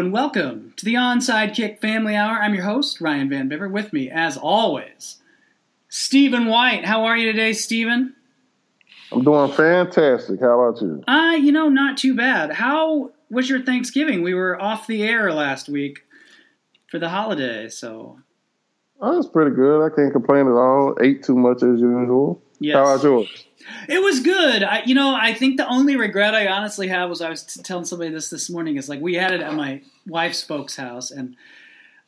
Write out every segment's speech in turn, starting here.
and welcome to the Onside Kick Family Hour. I'm your host, Ryan Van Bibber. With me, as always, Stephen White. How are you today, Stephen? I'm doing fantastic. How about you? Uh, you know, not too bad. How was your Thanksgiving? We were off the air last week for the holiday, so. Oh, it's pretty good. I can't complain at all. Ate too much as usual. Yes. How yours? It was good. I, you know, I think the only regret I honestly have was I was t- telling somebody this this morning is like we had it at my wife's folks' house and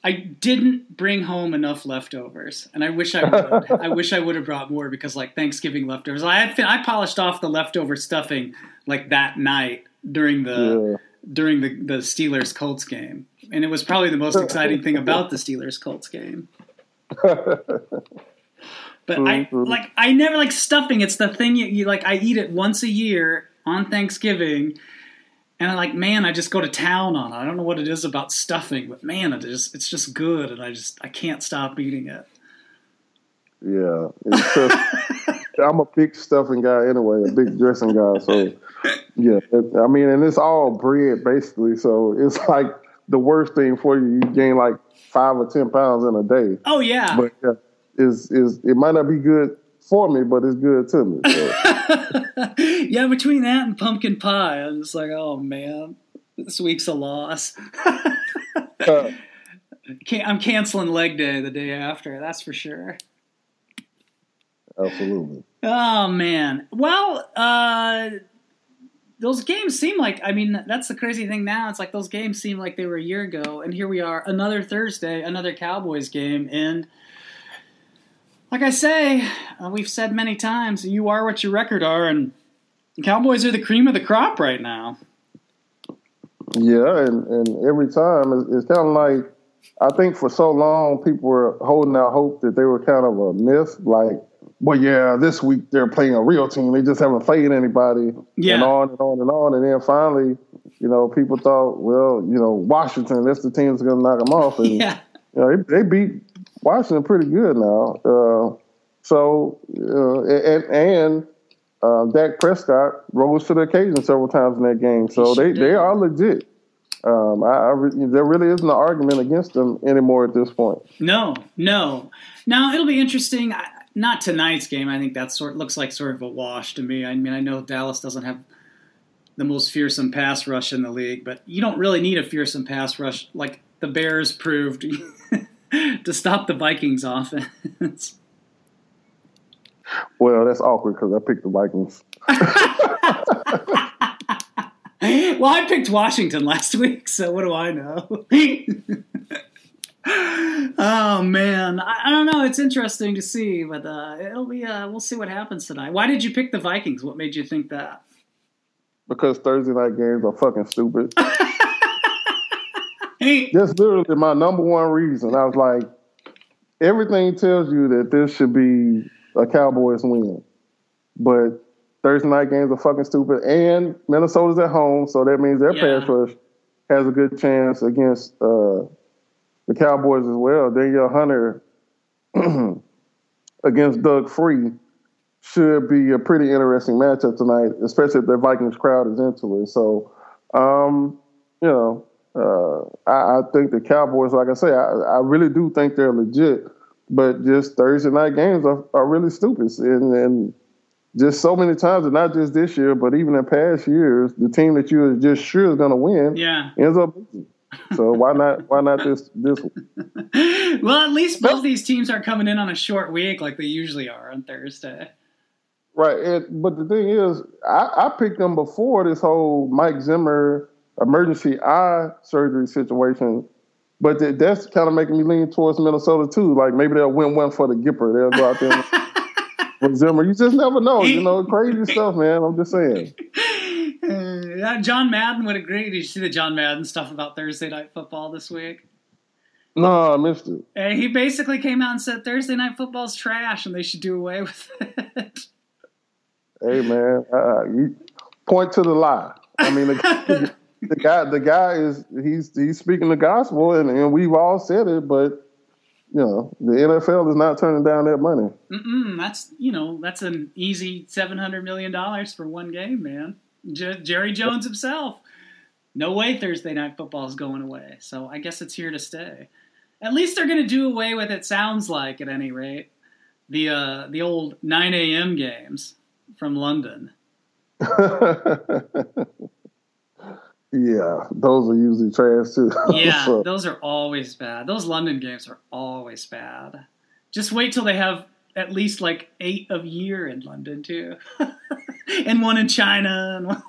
I didn't bring home enough leftovers, and I wish I would. I wish I would have brought more because like Thanksgiving leftovers. I had I polished off the leftover stuffing like that night during the yeah. during the the Steelers Colts game, and it was probably the most exciting thing about the Steelers Colts game. But mm-hmm. I like I never like stuffing. It's the thing you, you like. I eat it once a year on Thanksgiving, and I'm like man, I just go to town on it. I don't know what it is about stuffing, but man, it is it's just good, and I just I can't stop eating it. Yeah, I'm a big stuffing guy anyway, a big dressing guy. So yeah, it, I mean, and it's all bread basically. So it's like the worst thing for you. You gain like five or ten pounds in a day. Oh yeah, but yeah is is it might not be good for me, but it's good to me. So. yeah, between that and pumpkin pie, I'm just like, oh man, this week's a loss. uh, I'm canceling leg day the day after. That's for sure. Absolutely. Oh man. Well, uh, those games seem like I mean that's the crazy thing now. It's like those games seem like they were a year ago, and here we are, another Thursday, another Cowboys game, and like I say, uh, we've said many times, you are what your record are, and the Cowboys are the cream of the crop right now. Yeah, and, and every time it's, it's kind of like I think for so long people were holding out hope that they were kind of a myth, like, well, yeah, this week they're playing a real team. They just haven't played anybody, yeah. and on and on and on. And then finally, you know, people thought, well, you know, Washington, that's the team that's going to knock them off. And, yeah. You know, they, they beat Washington pretty good now. Uh, so uh, and and uh, Dak Prescott rose to the occasion several times in that game. So they, they are legit. Um, I, I there really isn't an argument against them anymore at this point. No, no. Now it'll be interesting. Not tonight's game. I think that sort looks like sort of a wash to me. I mean, I know Dallas doesn't have the most fearsome pass rush in the league, but you don't really need a fearsome pass rush like the Bears proved to stop the Vikings offense. Well, that's awkward because I picked the Vikings. well, I picked Washington last week, so what do I know? oh man, I, I, don't know. It's interesting to see, but uh, it'll be. Uh, we'll see what happens tonight. Why did you pick the Vikings? What made you think that? Because Thursday night games are fucking stupid. That's literally my number one reason. I was like, everything tells you that this should be a Cowboys win, but Thursday night games are fucking stupid, and Minnesota's at home, so that means their yeah. pass rush has a good chance against uh, the Cowboys as well. Danielle Hunter against Doug Free should be a pretty interesting matchup tonight, especially if the Vikings crowd is into it. So, um, you know, uh, I, I, think the Cowboys, like I say, I, I, really do think they're legit, but just Thursday night games are, are really stupid. And, and, just so many times, and not just this year, but even in past years, the team that you're just sure is going to win yeah. ends up. So why not? Why not this? This? One? well, at least both these teams are coming in on a short week, like they usually are on Thursday. Right, and, but the thing is, I, I picked them before this whole Mike Zimmer emergency eye surgery situation. But th- that's kind of making me lean towards Minnesota too. Like maybe they'll win one for the Gipper. They'll go out there with Zimmer. You just never know. You know, crazy stuff, man. I'm just saying. Uh, John Madden would agree. Did you see the John Madden stuff about Thursday night football this week? No, I missed it. And he basically came out and said Thursday night football's trash and they should do away with it. Hey man, uh, you point to the lie. I mean, the, guy, the guy is he's he's speaking the gospel, and, and we've all said it, but you know the NFL is not turning down that money. Mm-mm, that's you know that's an easy seven hundred million dollars for one game, man. J- Jerry Jones himself No way Thursday night football is going away. So I guess it's here to stay. At least they're going to do away with it. Sounds like, at any rate, the uh, the old 9 a.m. games from London. Yeah, those are usually trash too. Yeah, so. those are always bad. Those London games are always bad. Just wait till they have at least like eight of year in London too, and one in China.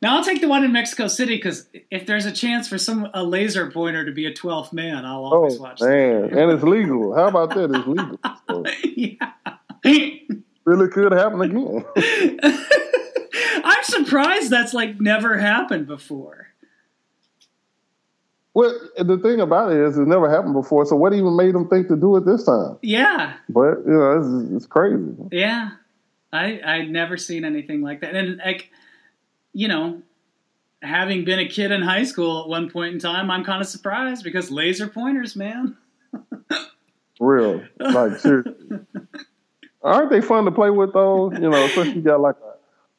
now I'll take the one in Mexico City because if there's a chance for some a laser pointer to be a 12th man, I'll oh, always oh, watch. Man, and it's legal. How about that? It's legal. So. yeah. really could happen again. I'm surprised that's like never happened before. Well, the thing about it is, it never happened before. So, what even made them think to do it this time? Yeah, but you know, it's, it's crazy. Yeah, I I'd never seen anything like that, and like, you know, having been a kid in high school at one point in time, I'm kind of surprised because laser pointers, man. Real, like seriously. Aren't they fun to play with though? You know, especially you got like a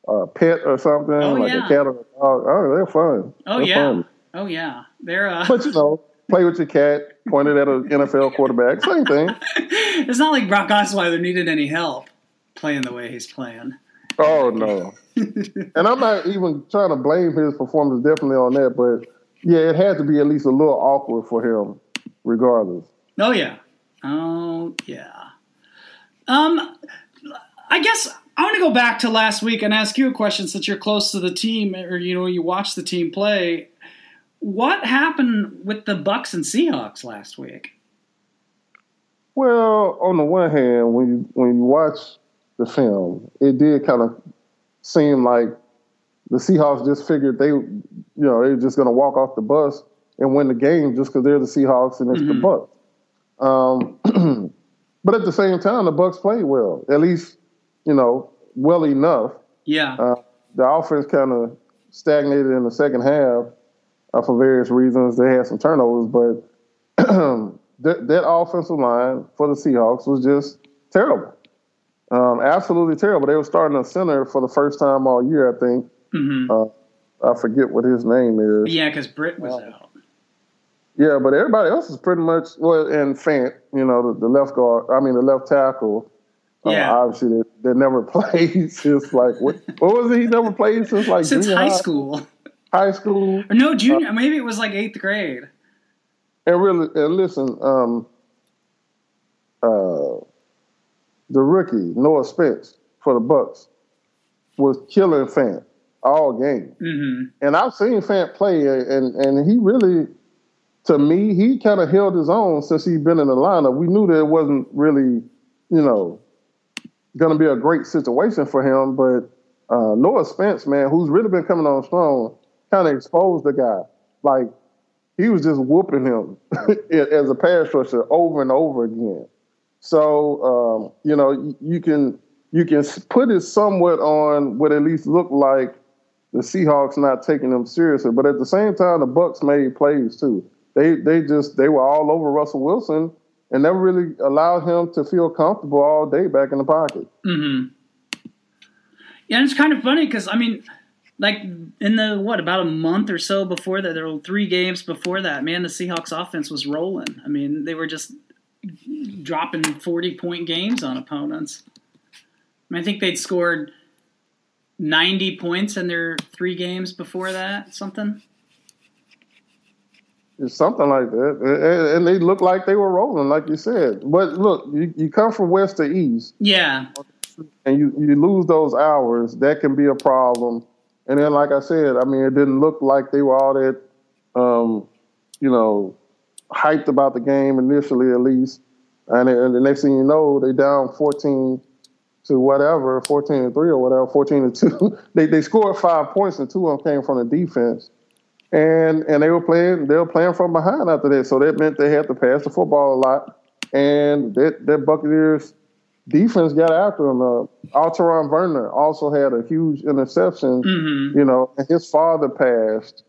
a pet or something, oh, like yeah. a cat or a dog. Oh, they're fun. Oh they're yeah. Fun. Oh yeah. They're uh... But you know, play with your cat, pointed at an NFL quarterback, same thing. it's not like Brock Osweiler needed any help playing the way he's playing. Oh no. and I'm not even trying to blame his performance definitely on that, but yeah, it had to be at least a little awkward for him, regardless. Oh yeah. Oh yeah. Um I guess I want to go back to last week and ask you a question since you're close to the team or you know you watch the team play. What happened with the Bucks and Seahawks last week? Well, on the one hand, when you when you watch the film, it did kind of seem like the Seahawks just figured they, you know, they're just going to walk off the bus and win the game just because they're the Seahawks and it's mm-hmm. the Bucks. Um, but at the same time, the Bucks played well. At least you know, well enough. Yeah. Uh, the offense kind of stagnated in the second half uh, for various reasons. They had some turnovers, but that, that offensive line for the Seahawks was just terrible. Um, absolutely terrible. They were starting a center for the first time all year, I think. Mm-hmm. Uh, I forget what his name is. Yeah, because Britt was uh, out. Yeah, but everybody else is pretty much well, and Fant, you know, the, the left guard. I mean, the left tackle yeah. Uh, obviously, they, they, never played since like what? What was it? He never played since like since high, high school. High school. Or no, junior. Uh, maybe it was like eighth grade. And really, and listen, um, uh, the rookie Noah Spence for the Bucks was killing Fant all game. Mm-hmm. And I've seen Fant play, and and he really, to me, he kind of held his own since he'd been in the lineup. We knew that it wasn't really, you know, going to be a great situation for him. But uh, Noah Spence, man, who's really been coming on strong, kind of exposed the guy. Like he was just whooping him as a pass rusher over and over again. So um, you know you can you can put it somewhat on what at least looked like the Seahawks not taking them seriously, but at the same time the Bucks made plays too. They they just they were all over Russell Wilson and never really allowed him to feel comfortable all day back in the pocket. Mm-hmm. Yeah, and it's kind of funny because I mean, like in the what about a month or so before that, there were three games before that. Man, the Seahawks offense was rolling. I mean, they were just dropping forty point games on opponents. I, mean, I think they'd scored ninety points in their three games before that. Something. It's something like that, and they look like they were rolling, like you said. But look, you, you come from west to east, yeah, and you you lose those hours. That can be a problem. And then, like I said, I mean, it didn't look like they were all that, um, you know, hyped about the game initially, at least. And, and the next thing you know, they down fourteen to whatever, fourteen to three or whatever, fourteen to two. they they scored five points, and two of them came from the defense and and they were playing they were playing from behind after that. So that meant they had to pass the football a lot, and that that Buccaneers defense got after them. Uh, Alterraun Verner also had a huge interception. Mm-hmm. You know, and his father passed,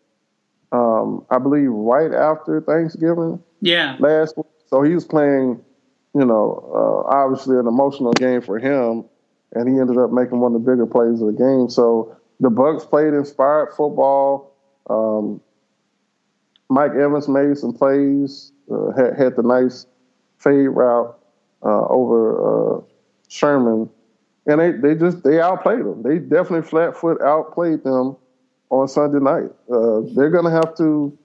um, I believe, right after Thanksgiving. Yeah, last week. So he was playing, you know, uh, obviously an emotional game for him, and he ended up making one of the bigger plays of the game. So the Bucks played inspired football. Um, Mike Evans made some plays, uh, had, had the nice fade route uh, over uh, Sherman, and they, they just they outplayed them. They definitely flat foot outplayed them on Sunday night. Uh, they're gonna have to.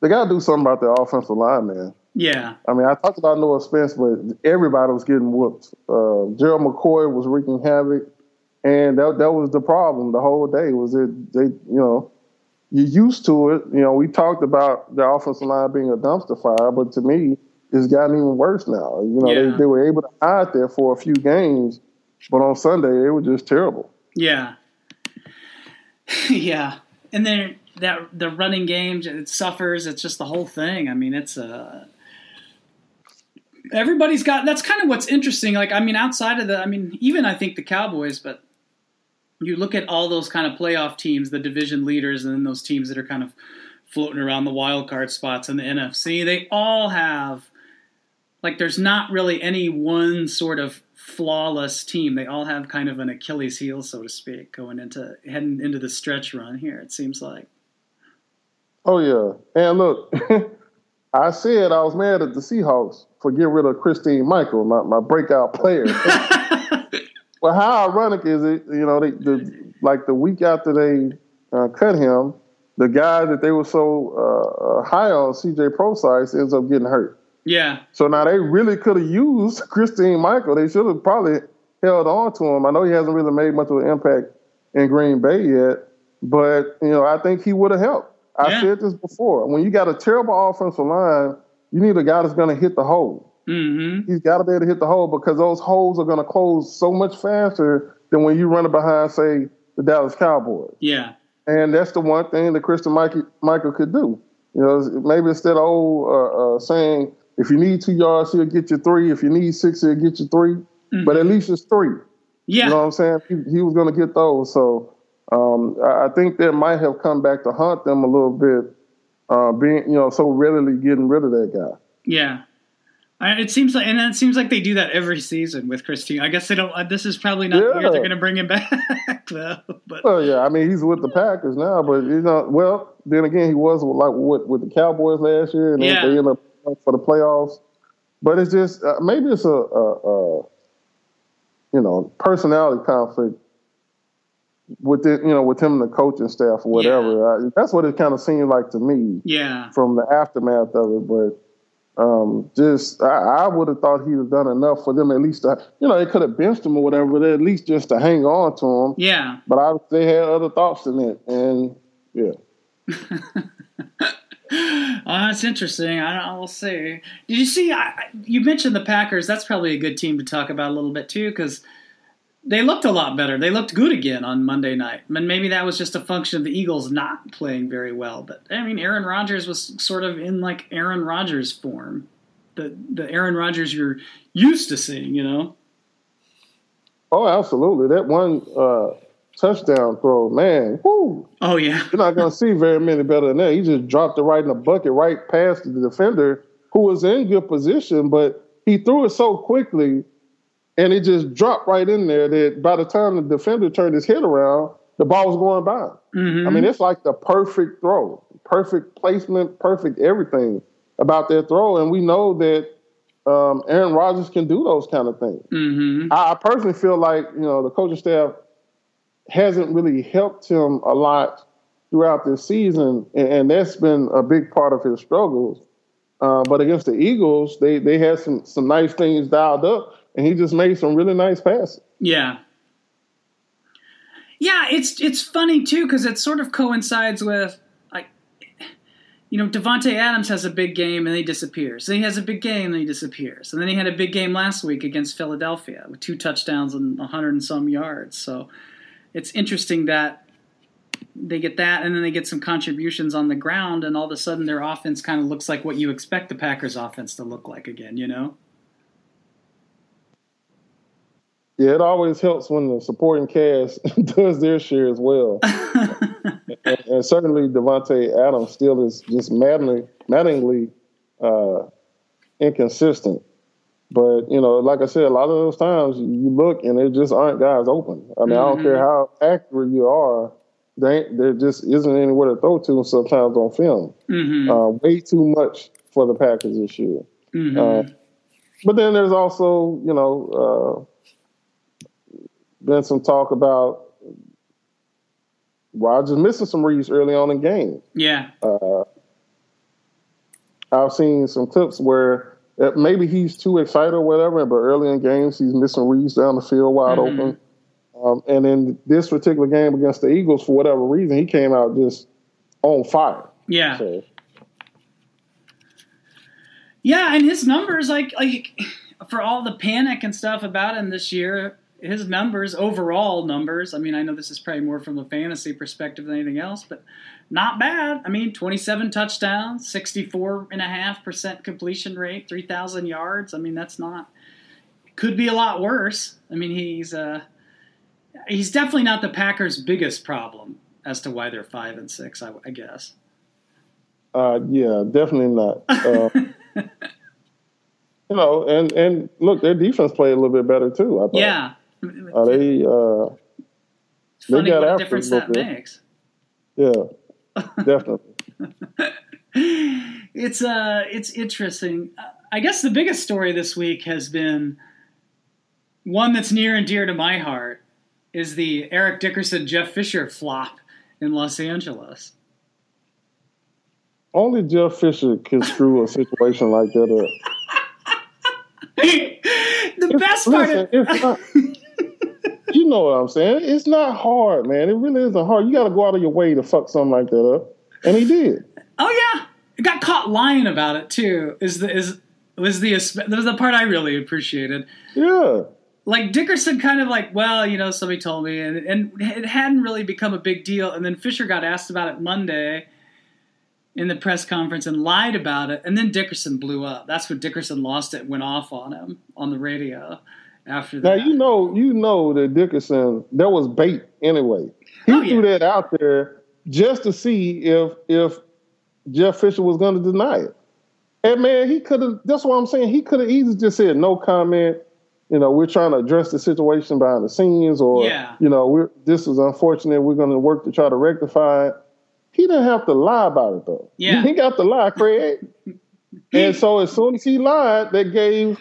They got to do something about their offensive line, man. Yeah. I mean, I talked about Noah Spence, but everybody was getting whooped. Uh, Gerald McCoy was wreaking havoc, and that that was the problem the whole day. Was it they you know you're used to it. You know, we talked about the offensive line being a dumpster fire, but to me, it's gotten even worse now. You know, yeah. they, they were able to hide there for a few games, but on Sunday it was just terrible. Yeah, yeah, and then that the running game it suffers. It's just the whole thing. I mean, it's a uh, everybody's got. That's kind of what's interesting. Like, I mean, outside of the, I mean, even I think the Cowboys, but you look at all those kind of playoff teams, the division leaders, and then those teams that are kind of floating around the wild card spots in the NFC. They all have like there's not really any one sort of flawless team. They all have kind of an Achilles heel, so to speak, going into heading into the stretch run here. It seems like. Oh yeah, and look, I said I was mad at the Seahawks for getting rid of Christine Michael, my, my breakout player. well, how ironic is it? You know, they, the like the week after they uh, cut him, the guy that they were so uh, uh high on, CJ Prosise, ends up getting hurt. Yeah. So now they really could have used Christine Michael. They should have probably held on to him. I know he hasn't really made much of an impact in Green Bay yet, but you know I think he would have helped. I yeah. said this before. When you got a terrible offensive line, you need a guy that's going to hit the hole. Mm-hmm. He's got to be able to hit the hole because those holes are going to close so much faster than when you run it behind, say, the Dallas Cowboys. Yeah. And that's the one thing that Christian Michael, Michael could do. You know, maybe instead of old uh, uh, saying if you need two yards, he'll get you three. If you need six, he'll get you 3 mm-hmm. But at least it's three. Yeah. You know what I'm saying? He, he was going to get those. So um, I think that might have come back to haunt them a little bit, uh, being, you know, so readily getting rid of that guy. Yeah. It seems like, and it seems like they do that every season with Christine. I guess they don't. Uh, this is probably not yeah. the year they're going to bring him back, though. But well, yeah, I mean, he's with the Packers now, but you know, well, then again, he was like with with the Cowboys last year, and yeah. they ended up for the playoffs. But it's just uh, maybe it's a, a, a, you know personality conflict with the, you know with him and the coaching staff or whatever. Yeah. I, that's what it kind of seemed like to me. Yeah. From the aftermath of it, but. Um, just I, I would have thought he'd have done enough for them at least to you know they could have benched him or whatever, but at least just to hang on to him. Yeah. But I they had other thoughts in it, and yeah. oh, that's interesting. I don't. We'll see. Did you see? I, you mentioned the Packers. That's probably a good team to talk about a little bit too, because they looked a lot better. They looked good again on Monday night. I mean, maybe that was just a function of the Eagles not playing very well. But I mean, Aaron Rodgers was sort of in like Aaron Rodgers form, the the Aaron Rodgers you're used to seeing. You know. Oh, absolutely. That one uh, touchdown throw, man. Whoo. Oh yeah. You're not gonna see very many better than that. He just dropped it right in the bucket, right past the defender who was in good position, but he threw it so quickly and it just dropped right in there that by the time the defender turned his head around, the ball was going by. Mm-hmm. I mean, it's like the perfect throw, perfect placement, perfect everything about that throw. And we know that um, Aaron Rodgers can do those kind of things. Mm-hmm. I, I personally feel like, you know, the coaching staff hasn't really helped him a lot throughout this season, and, and that's been a big part of his struggles. Uh, but against the Eagles, they they had some some nice things dialed up, and he just made some really nice passes. Yeah, yeah, it's it's funny too because it sort of coincides with like, you know, Davante Adams has a big game and he disappears. Then he has a big game and he disappears. And then he had a big game last week against Philadelphia with two touchdowns and hundred and some yards. So it's interesting that they get that and then they get some contributions on the ground and all of a sudden their offense kind of looks like what you expect the Packers offense to look like again, you know? Yeah, it always helps when the supporting cast does their share as well. and, and, certainly Davante Adams still is just maddeningly, maddeningly uh, inconsistent. But you know, like I said, a lot of those times you look and there just aren't guys open. I mean, mm-hmm. I don't care mm-hmm. how accurate you are, there, there just isn't anywhere to throw to sometimes on film. Mm-hmm. Uh, way too much for the Packers this year. Mm-hmm. Uh, but then there's also, you know, uh, been some talk about Rodgers missing some reads early on in game. Yeah. Uh, I've seen some clips where uh, maybe he's too excited or whatever, but early in games he's missing reads down the field wide mm-hmm. open. Um, and in this particular game against the Eagles, for whatever reason, he came out just on fire. Yeah. So. Yeah, and his numbers, like like for all the panic and stuff about him this year, his numbers, overall numbers. I mean, I know this is probably more from a fantasy perspective than anything else, but not bad. I mean, 27 touchdowns, 64.5% completion rate, 3,000 yards. I mean, that's not, could be a lot worse. I mean, he's, uh, he's definitely not the Packers' biggest problem as to why they're five and six. I, I guess. Uh, yeah, definitely not. Uh, you know, and and look, their defense played a little bit better too. I thought. Yeah. Uh, they uh, it's funny they got what difference that bit. makes. Yeah, definitely. it's uh, it's interesting. I guess the biggest story this week has been one that's near and dear to my heart, is the Eric Dickerson Jeff Fisher flop in Los Angeles. Only Jeff Fisher can screw a situation like that up. the best part listen, of you know what I'm saying? It's not hard, man. It really isn't hard. You got to go out of your way to fuck something like that up, and he did. Oh yeah, he got caught lying about it too. Is the is was the that was the part I really appreciated. Yeah like Dickerson kind of like, well, you know, somebody told me, and, and it hadn't really become a big deal. And then Fisher got asked about it Monday in the press conference and lied about it. And then Dickerson blew up. That's when Dickerson lost it, went off on him on the radio after that. Now you know, you know that Dickerson that was bait anyway. He oh, yeah. threw that out there just to see if if Jeff Fisher was going to deny it. And man, he could have. That's what I'm saying. He could have easily just said no comment you know, we're trying to address the situation behind the scenes, or yeah. you know, we're this is unfortunate. We're going to work to try to rectify it. He didn't have to lie about it though. Yeah, he got to lie, Craig. and so as soon as he lied, that gave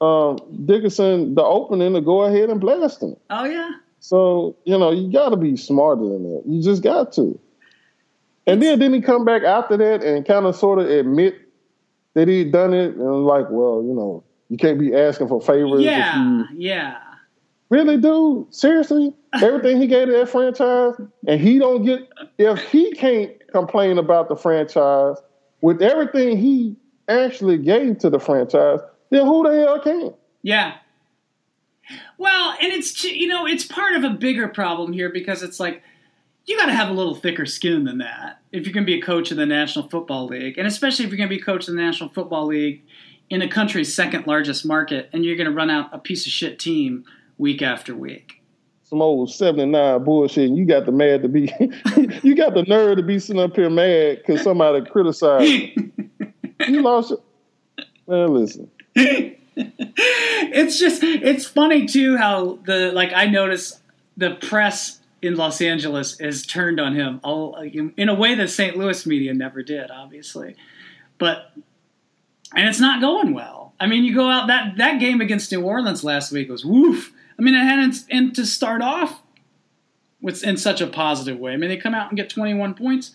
um, Dickerson the opening to go ahead and blast him. Oh yeah. So you know, you got to be smarter than that. You just got to. And then didn't he come back after that and kind of sort of admit that he'd done it and like, well, you know, you can't be asking for favors. Yeah, yeah. Really, dude? Seriously? Everything he gave to that franchise, and he don't get if he can't complain about the franchise with everything he actually gave to the franchise, then who the hell can? Yeah. Well, and it's you know it's part of a bigger problem here because it's like you got to have a little thicker skin than that if you're going to be a coach in the National Football League, and especially if you're going to be a coach in the National Football League in a country's second largest market, and you're going to run out a piece of shit team week after week. Some old seventy nine bullshit. And you got the mad to be, you got the nerve to be sitting up here mad because somebody criticized. you lost it. Man, listen. it's just it's funny too how the like I notice the press in Los Angeles is turned on him all, in a way that St. Louis media never did, obviously. But and it's not going well. I mean, you go out that that game against New Orleans last week was woof. I mean, it had and to start off with in such a positive way. I mean, they come out and get 21 points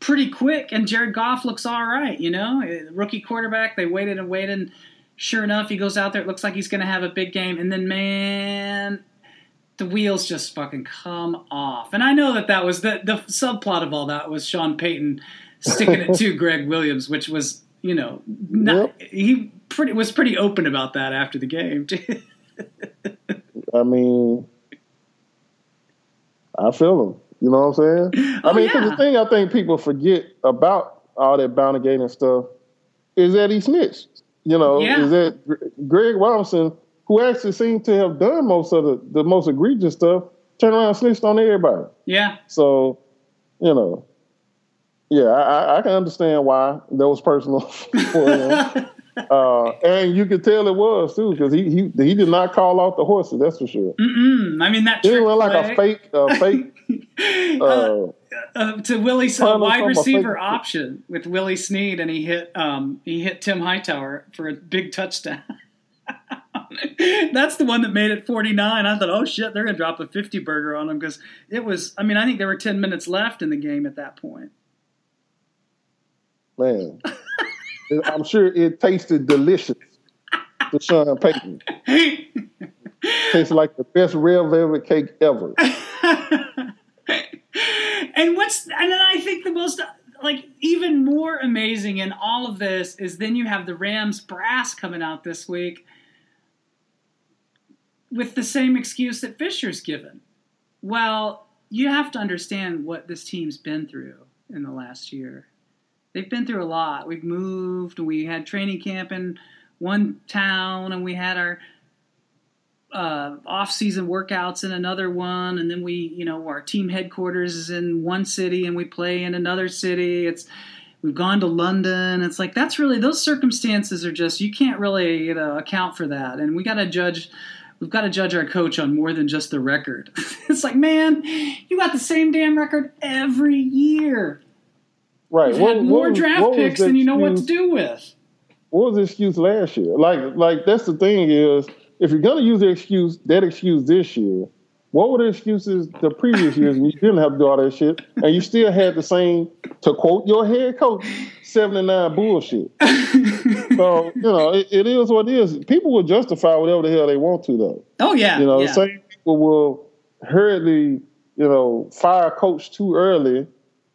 pretty quick, and Jared Goff looks all right. You know, eh, rookie quarterback. They waited and waited. And sure enough, he goes out there. It looks like he's going to have a big game, and then man, the wheels just fucking come off. And I know that that was the the subplot of all that was Sean Payton sticking it to Gregg Williams, which was you know, not, yep. he pretty was pretty open about that after the game. I mean, I feel him. You know what I'm saying? Oh, I mean, because yeah. the thing I think people forget about all that bounty gate and stuff is that he snitched. You know, yeah. is that Greg Robinson, who actually seemed to have done most of the, the most egregious stuff, turned around and snitched on everybody. Yeah. So, you know, yeah, I, I, can understand why that was personal for him. uh, and you could tell it was too because he, he he did not call out the horses. That's for sure. Mm-mm. I mean that. It went like a fake, a fake. uh, uh, to Willie, uh, wide receiver option with Willie Snead, and he hit um, he hit Tim Hightower for a big touchdown. That's the one that made it 49. I thought, oh shit, they're gonna drop a 50 burger on them because it was. I mean, I think there were 10 minutes left in the game at that point. Man, I'm sure it tasted delicious to Sean Payton. Tastes like the best red velvet cake ever. and what's and then I think the most like even more amazing in all of this is then you have the Rams brass coming out this week with the same excuse that Fisher's given. Well, you have to understand what this team's been through in the last year. They've been through a lot. We've moved, we had training camp in one town, and we had our uh, off-season workouts in another one, and then we, you know, our team headquarters is in one city, and we play in another city. It's we've gone to London. It's like that's really those circumstances are just you can't really you know account for that, and we got to judge. We've got to judge our coach on more than just the record. it's like, man, you got the same damn record every year. Right. You've had more what, draft what picks than you know what to do with. What was the excuse last year? Like, like that's the thing is if you're gonna use the excuse that excuse this year, what were the excuses the previous years and you didn't have to do all that shit and you still had the same to quote your head coach 79 bullshit? So you know it, it is what it is. People will justify whatever the hell they want to though. Oh yeah you know yeah. the same people will hurriedly you know fire coach too early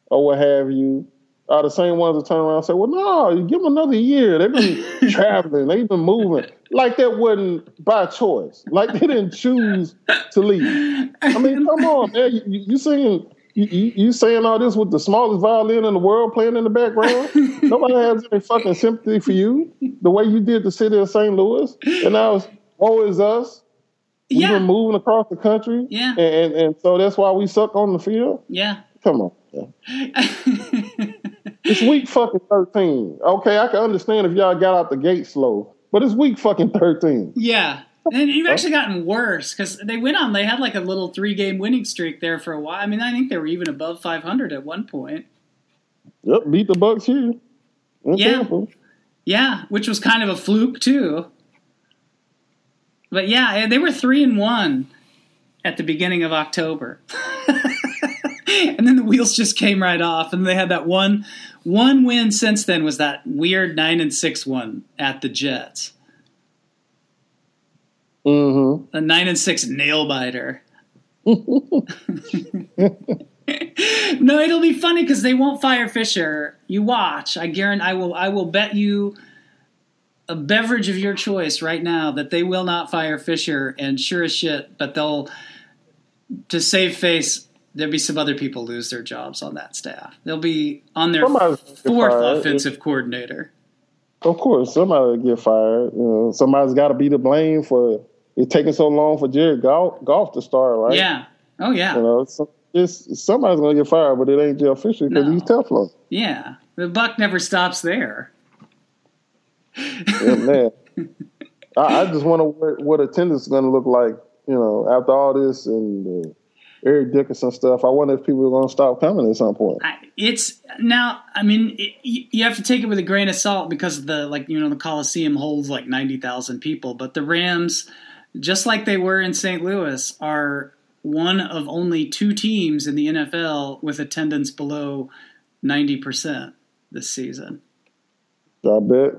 or what have you are the same ones that turn around and say, well, no, you give them another year. They've been traveling, they've been moving. Like that wasn't by choice. Like they didn't choose to leave. I mean, come on, man. You, you singing, you, you, saying all this with the smallest violin in the world playing in the background? Nobody has any fucking sympathy for you the way you did the city of St. Louis. And now it's, oh, is us. We've yeah. been moving across the country. Yeah. And, and, and so that's why we suck on the field. Yeah. Come on. Yeah. It's week fucking 13. Okay, I can understand if y'all got out the gate slow, but it's week fucking 13. Yeah. And you've actually gotten worse because they went on. They had like a little three game winning streak there for a while. I mean, I think they were even above 500 at one point. Yep, beat the Bucks here. yeah. Tampa. Yeah, which was kind of a fluke too. But yeah, eh, they were three and one at the beginning of October. and then the wheels just came right off, and they had that one one win since then was that weird nine and six one at the Jets. Mm-hmm. A nine and six nail biter. no, it'll be funny because they won't fire Fisher. You watch. I guarantee. I will. I will bet you a beverage of your choice right now that they will not fire Fisher. And sure as shit, but they'll to save face there'll be some other people lose their jobs on that staff. They'll be on their somebody's fourth offensive coordinator. Of course, somebody will get fired. You know, somebody's got to be to blame for it taking so long for Jared Goff, Goff to start, right? Yeah. Oh yeah. You know, it's, somebody's gonna get fired, but it ain't Jeff Fisher because no. he's Teflon. Yeah, the buck never stops there. yeah, man. I, I, just wonder what, what attendance is going to look like. You know, after all this and. Uh, Eric Dickerson stuff. I wonder if people are going to stop coming at some point. It's now. I mean, it, you have to take it with a grain of salt because the like you know the Coliseum holds like ninety thousand people, but the Rams, just like they were in St. Louis, are one of only two teams in the NFL with attendance below ninety percent this season. I bet.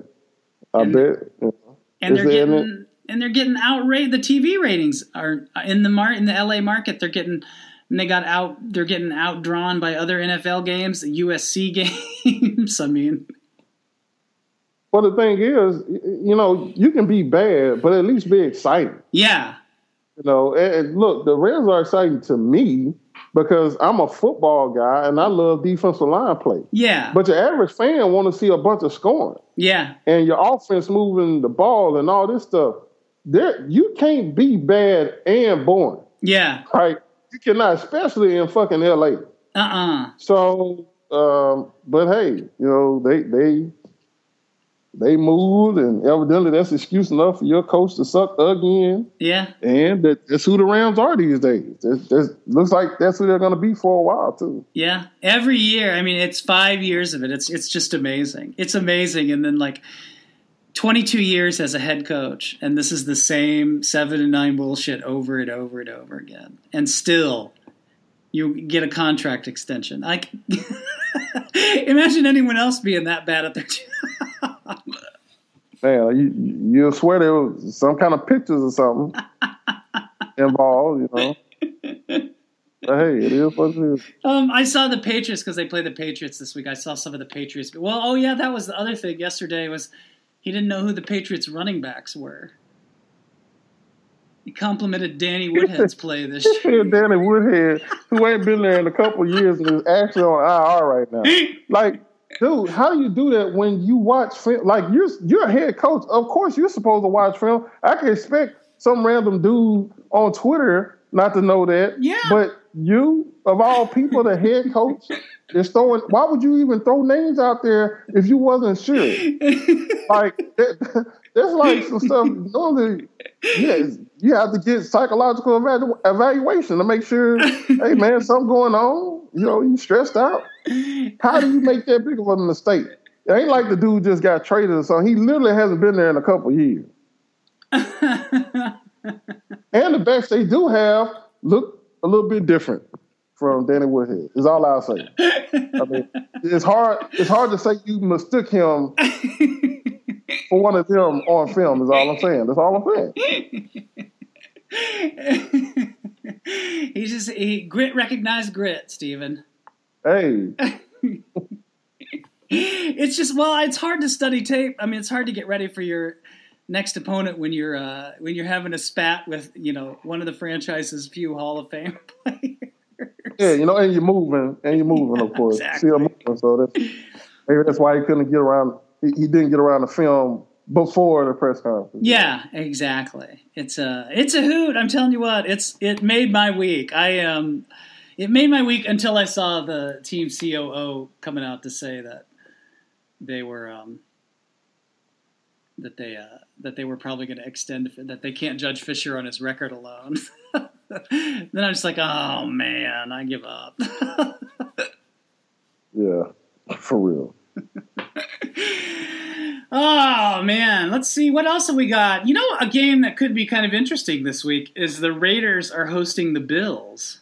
I and, bet. And they're getting and they're getting outraged. The TV ratings are in the mar- in the LA market. They're getting and they got out. They're getting outdrawn by other NFL games, USC games. I mean, well, the thing is, you know, you can be bad, but at least be exciting. Yeah. You know, and look, the Rams are exciting to me because I'm a football guy and I love defensive line play. Yeah. But your average fan want to see a bunch of scoring. Yeah. And your offense moving the ball and all this stuff there you can't be bad and boring. Yeah. Right. You cannot, especially in fucking LA. Uh-uh. So um, but hey, you know, they they they moved, and evidently that's excuse enough for your coach to suck again. Yeah, and that, that's who the Rams are these days. It looks like that's who they're going to be for a while too. Yeah, every year. I mean, it's five years of it. It's it's just amazing. It's amazing, and then like. 22 years as a head coach, and this is the same seven and nine bullshit over and over and over again. And still, you get a contract extension. I imagine anyone else being that bad at their job. Man, you you swear there was some kind of pictures or something involved, you know. But hey, it is what it is. Um, I saw the Patriots because they play the Patriots this week. I saw some of the Patriots. Well, oh yeah, that was the other thing. Yesterday was he didn't know who the Patriots running backs were. He complimented Danny Woodhead's play this year. Danny Woodhead, who ain't been there in a couple years and is actually on IR right now. Like, dude, how do you do that when you watch film? Like, you're you're a head coach. Of course, you're supposed to watch film. I can expect some random dude on Twitter not to know that. Yeah. But you, of all people, the head coach, is throwing. Why would you even throw names out there if you wasn't sure? like that, that's like some stuff. Normally, yeah, you have to get psychological evalu- evaluation to make sure. hey, man, something going on. You know, you stressed out. How do you make that big of a mistake? It ain't like the dude just got traded or something. He literally hasn't been there in a couple years. and the backs they do have look a little bit different from Danny Woodhead. Is all I'll say. I mean, it's hard. It's hard to say you mistook him for one of them on film. Is all I'm saying. That's all I'm saying. he just he grit recognized grit, Stephen. Hey. it's just well, it's hard to study tape. I mean, it's hard to get ready for your next opponent when you're uh, when you're having a spat with you know one of the franchise's few Hall of Fame players. Yeah, you know, and you're moving, and you're moving, of course. exactly. Still moving, so that's maybe that's why he couldn't get around. He, he, didn't get around the film before the press conference. Yeah, exactly. It's a it's a hoot. I'm telling you what, it's it made my week. I. Um, it made my week until I saw the team COO coming out to say that they were um, that they uh, that they were probably going to extend that they can't judge Fisher on his record alone. then I'm just like, oh man, I give up. yeah, for real. oh man, let's see what else have we got. You know, a game that could be kind of interesting this week is the Raiders are hosting the Bills.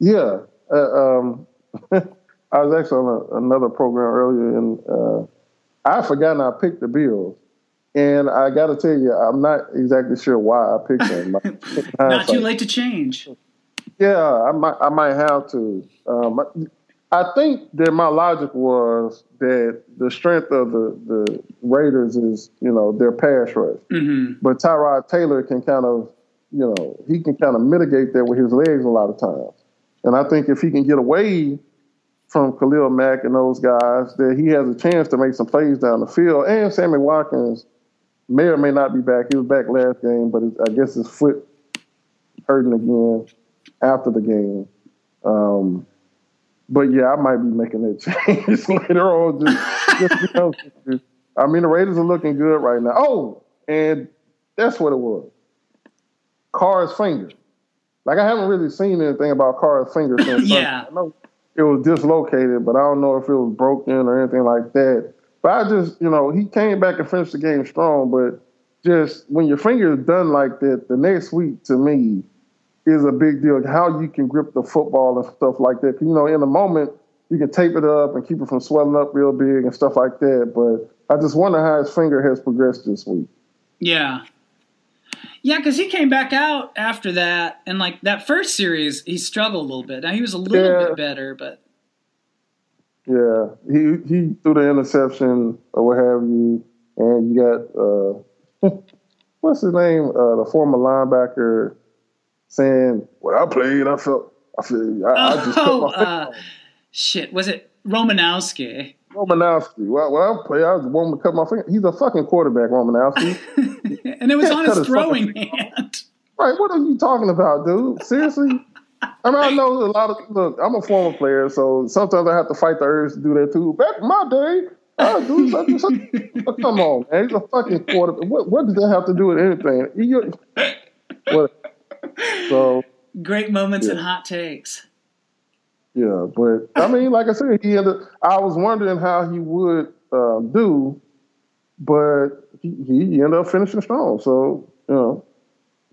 Yeah, uh, um, I was actually on a, another program earlier, and uh, I forgot I picked the Bills. And I got to tell you, I'm not exactly sure why I picked him. not too late to change. Yeah, I might, I might have to. Um, I think that my logic was that the strength of the, the Raiders is, you know, their pass rush. Mm-hmm. But Tyrod Taylor can kind of, you know, he can kind of mitigate that with his legs a lot of times. And I think if he can get away from Khalil Mack and those guys, that he has a chance to make some plays down the field. And Sammy Watkins may or may not be back. He was back last game, but I guess his foot hurting again after the game. Um, but yeah, I might be making that change later on. Just, just because, I mean, the Raiders are looking good right now. Oh, and that's what it was. Carr's finger. Like I haven't really seen anything about Carr's finger since. yeah. I know it was dislocated, but I don't know if it was broken or anything like that. But I just, you know, he came back and finished the game strong. But just when your finger is done like that, the next week to me is a big deal. How you can grip the football and stuff like that. You know, in the moment, you can tape it up and keep it from swelling up real big and stuff like that. But I just wonder how his finger has progressed this week. Yeah. Yeah, because he came back out after that, and like that first series, he struggled a little bit. Now he was a little yeah. bit better, but yeah, he he threw the interception or what have you, and you got uh, what's his name, uh, the former linebacker, saying, "When I played, I felt, I feel, I, I just oh, uh, shit, was it Romanowski?" Romanowski. Well, when I play, I was wanting to cut my finger. He's a fucking quarterback, Romanowski. and it was on his throwing hand. Right? What are you talking about, dude? Seriously? I mean, I know a lot of look. I'm a former player, so sometimes I have to fight the urge to do that too. Back in my day, such, such, oh, come on, man. He's a fucking quarterback. What, what does that have to do with anything? What, so great moments yeah. and hot takes. Yeah, but I mean, like I said, he ended. I was wondering how he would uh, do, but he, he ended up finishing strong. So you know,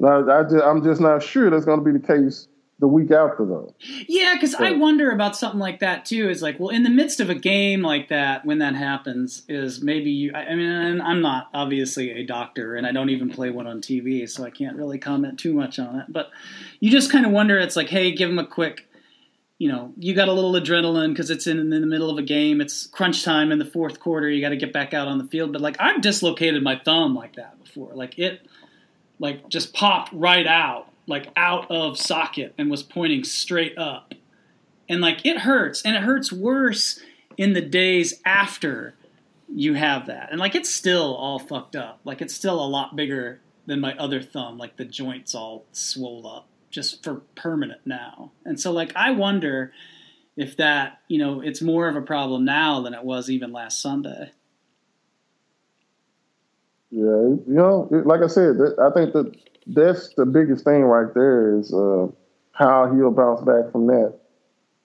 I, I just, I'm just not sure that's going to be the case the week after though. Yeah, because I wonder about something like that too. Is like, well, in the midst of a game like that, when that happens, is maybe you. I, I mean, I'm not obviously a doctor, and I don't even play one on TV, so I can't really comment too much on it. But you just kind of wonder. It's like, hey, give him a quick. You know, you got a little adrenaline because it's in, in the middle of a game. It's crunch time in the fourth quarter. You got to get back out on the field. But like, I've dislocated my thumb like that before. Like it, like just popped right out like out of socket and was pointing straight up. And like it hurts, and it hurts worse in the days after you have that. And like it's still all fucked up. Like it's still a lot bigger than my other thumb. Like the joints all swelled up just for permanent now. And so like I wonder if that, you know, it's more of a problem now than it was even last Sunday. Yeah, you know, like I said, I think that that's the biggest thing right there is uh, how he'll bounce back from that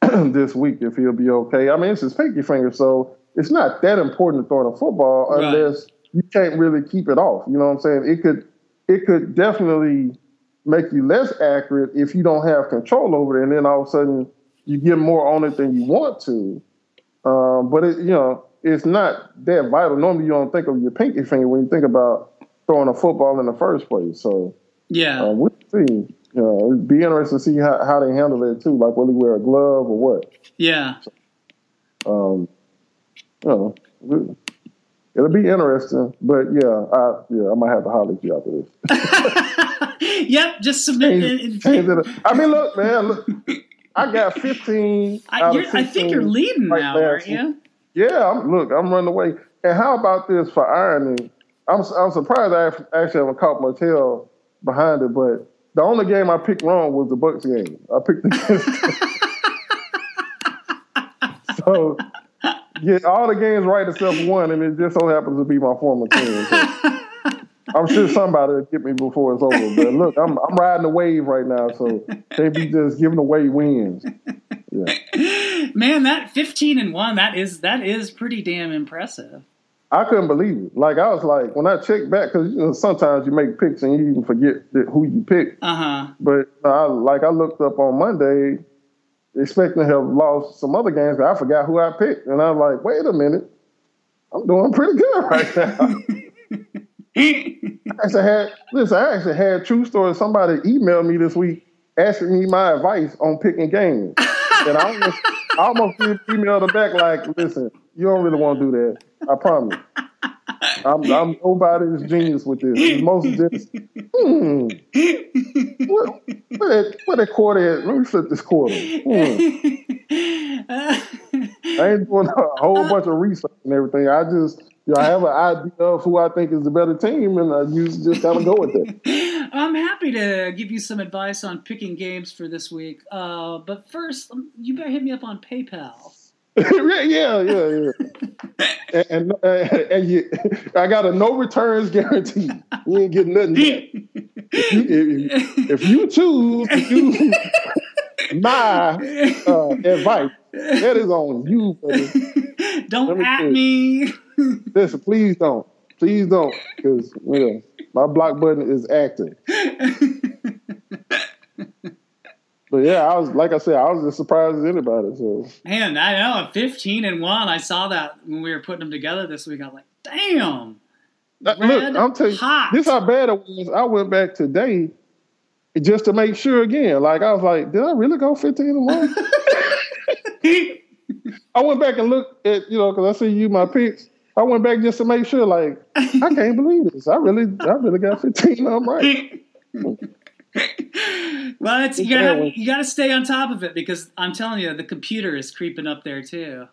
this week if he'll be okay. I mean, it's his pinky finger, so it's not that important to throw the football right. unless you can't really keep it off. You know what I'm saying? It could it could definitely make you less accurate if you don't have control over it, and then all of a sudden you get more on it than you want to. Um, but it, you know, it's not that vital. Normally, you don't think of your pinky finger when you think about throwing a football in the first place. So yeah. Um, we'll see. Know, it'd be interesting to see how, how they handle it too. Like, will he wear a glove or what? Yeah. So, um, you know, it'll be interesting. But yeah, I yeah, I might have to holler at you after this. yep, just submit. Change, change it I mean, look, man, look, I got 15. I, I think you're leading right now, aren't you? Yeah, I'm, look, I'm running away. And how about this for ironing? I'm I'm surprised I actually haven't caught my tail behind it, but the only game I picked wrong was the Bucks game. I picked against. so yeah, all the games right except one, and it just so happens to be my former team. So I'm sure somebody will get me before it's over. But look, I'm I'm riding the wave right now, so they be just giving away wins. Yeah. Man, that 15 and one, that is that is pretty damn impressive. I couldn't believe it. Like I was like, when I checked back, because you know, sometimes you make picks and you even forget who you picked. Uh huh. But I like I looked up on Monday, expecting to have lost some other games, but I forgot who I picked, and I'm like, wait a minute, I'm doing pretty good right now. I actually had listen. I actually had true story. Somebody emailed me this week asking me my advice on picking games, and I almost, I almost emailed them back like, listen, you don't really want to do that. I promise. I'm, I'm nobody's genius with this. It's most just, hmm, what, what, that, that quarter? Let me flip this quarter. Hmm. I ain't doing a whole bunch of research and everything. I just, you know, I have an idea of who I think is the better team, and I usually just kind of go with it. I'm happy to give you some advice on picking games for this week. Uh, but first, um, you better hit me up on PayPal. Yeah, yeah, yeah. and and, uh, and you, I got a no returns guarantee. You ain't getting nothing back. If you, if, if you choose to use my uh, advice, that is on you. Buddy. Don't at me. Listen, please don't. Please don't, because you know, my block button is active. But yeah, I was like I said, I was as surprised as anybody. So man, I know fifteen and one. I saw that when we were putting them together this week. I was like, damn. Look, I'm telling you, hot. this how bad it was. I went back today just to make sure again. Like I was like, did I really go fifteen and one? I went back and looked at you know because I see you my picks. I went back just to make sure. Like I can't believe this. I really, I really got fifteen. I'm right. well, it's, you gotta you gotta stay on top of it because I'm telling you, the computer is creeping up there too.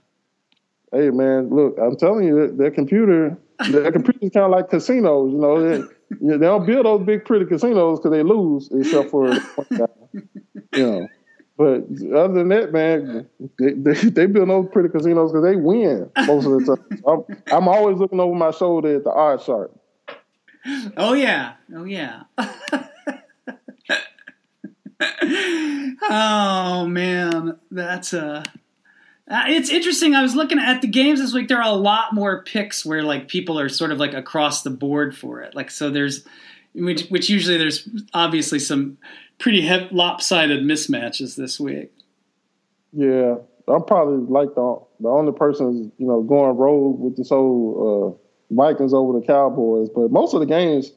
Hey man, look, I'm telling you, their computer, their computer's kind of like casinos. You know, they, they don't build those big pretty casinos because they lose, except for you know. But other than that, man, they they, they build those pretty casinos because they win most of the time. I'm, I'm always looking over my shoulder at the odds chart. Oh yeah, oh yeah. oh man, that's uh uh, it's interesting. I was looking at the games this week. There are a lot more picks where like people are sort of like across the board for it. Like so, there's which, which usually there's obviously some pretty he- lopsided mismatches this week. Yeah, I'm probably like the the only person you know going rogue with this whole uh, Vikings over the Cowboys. But most of the games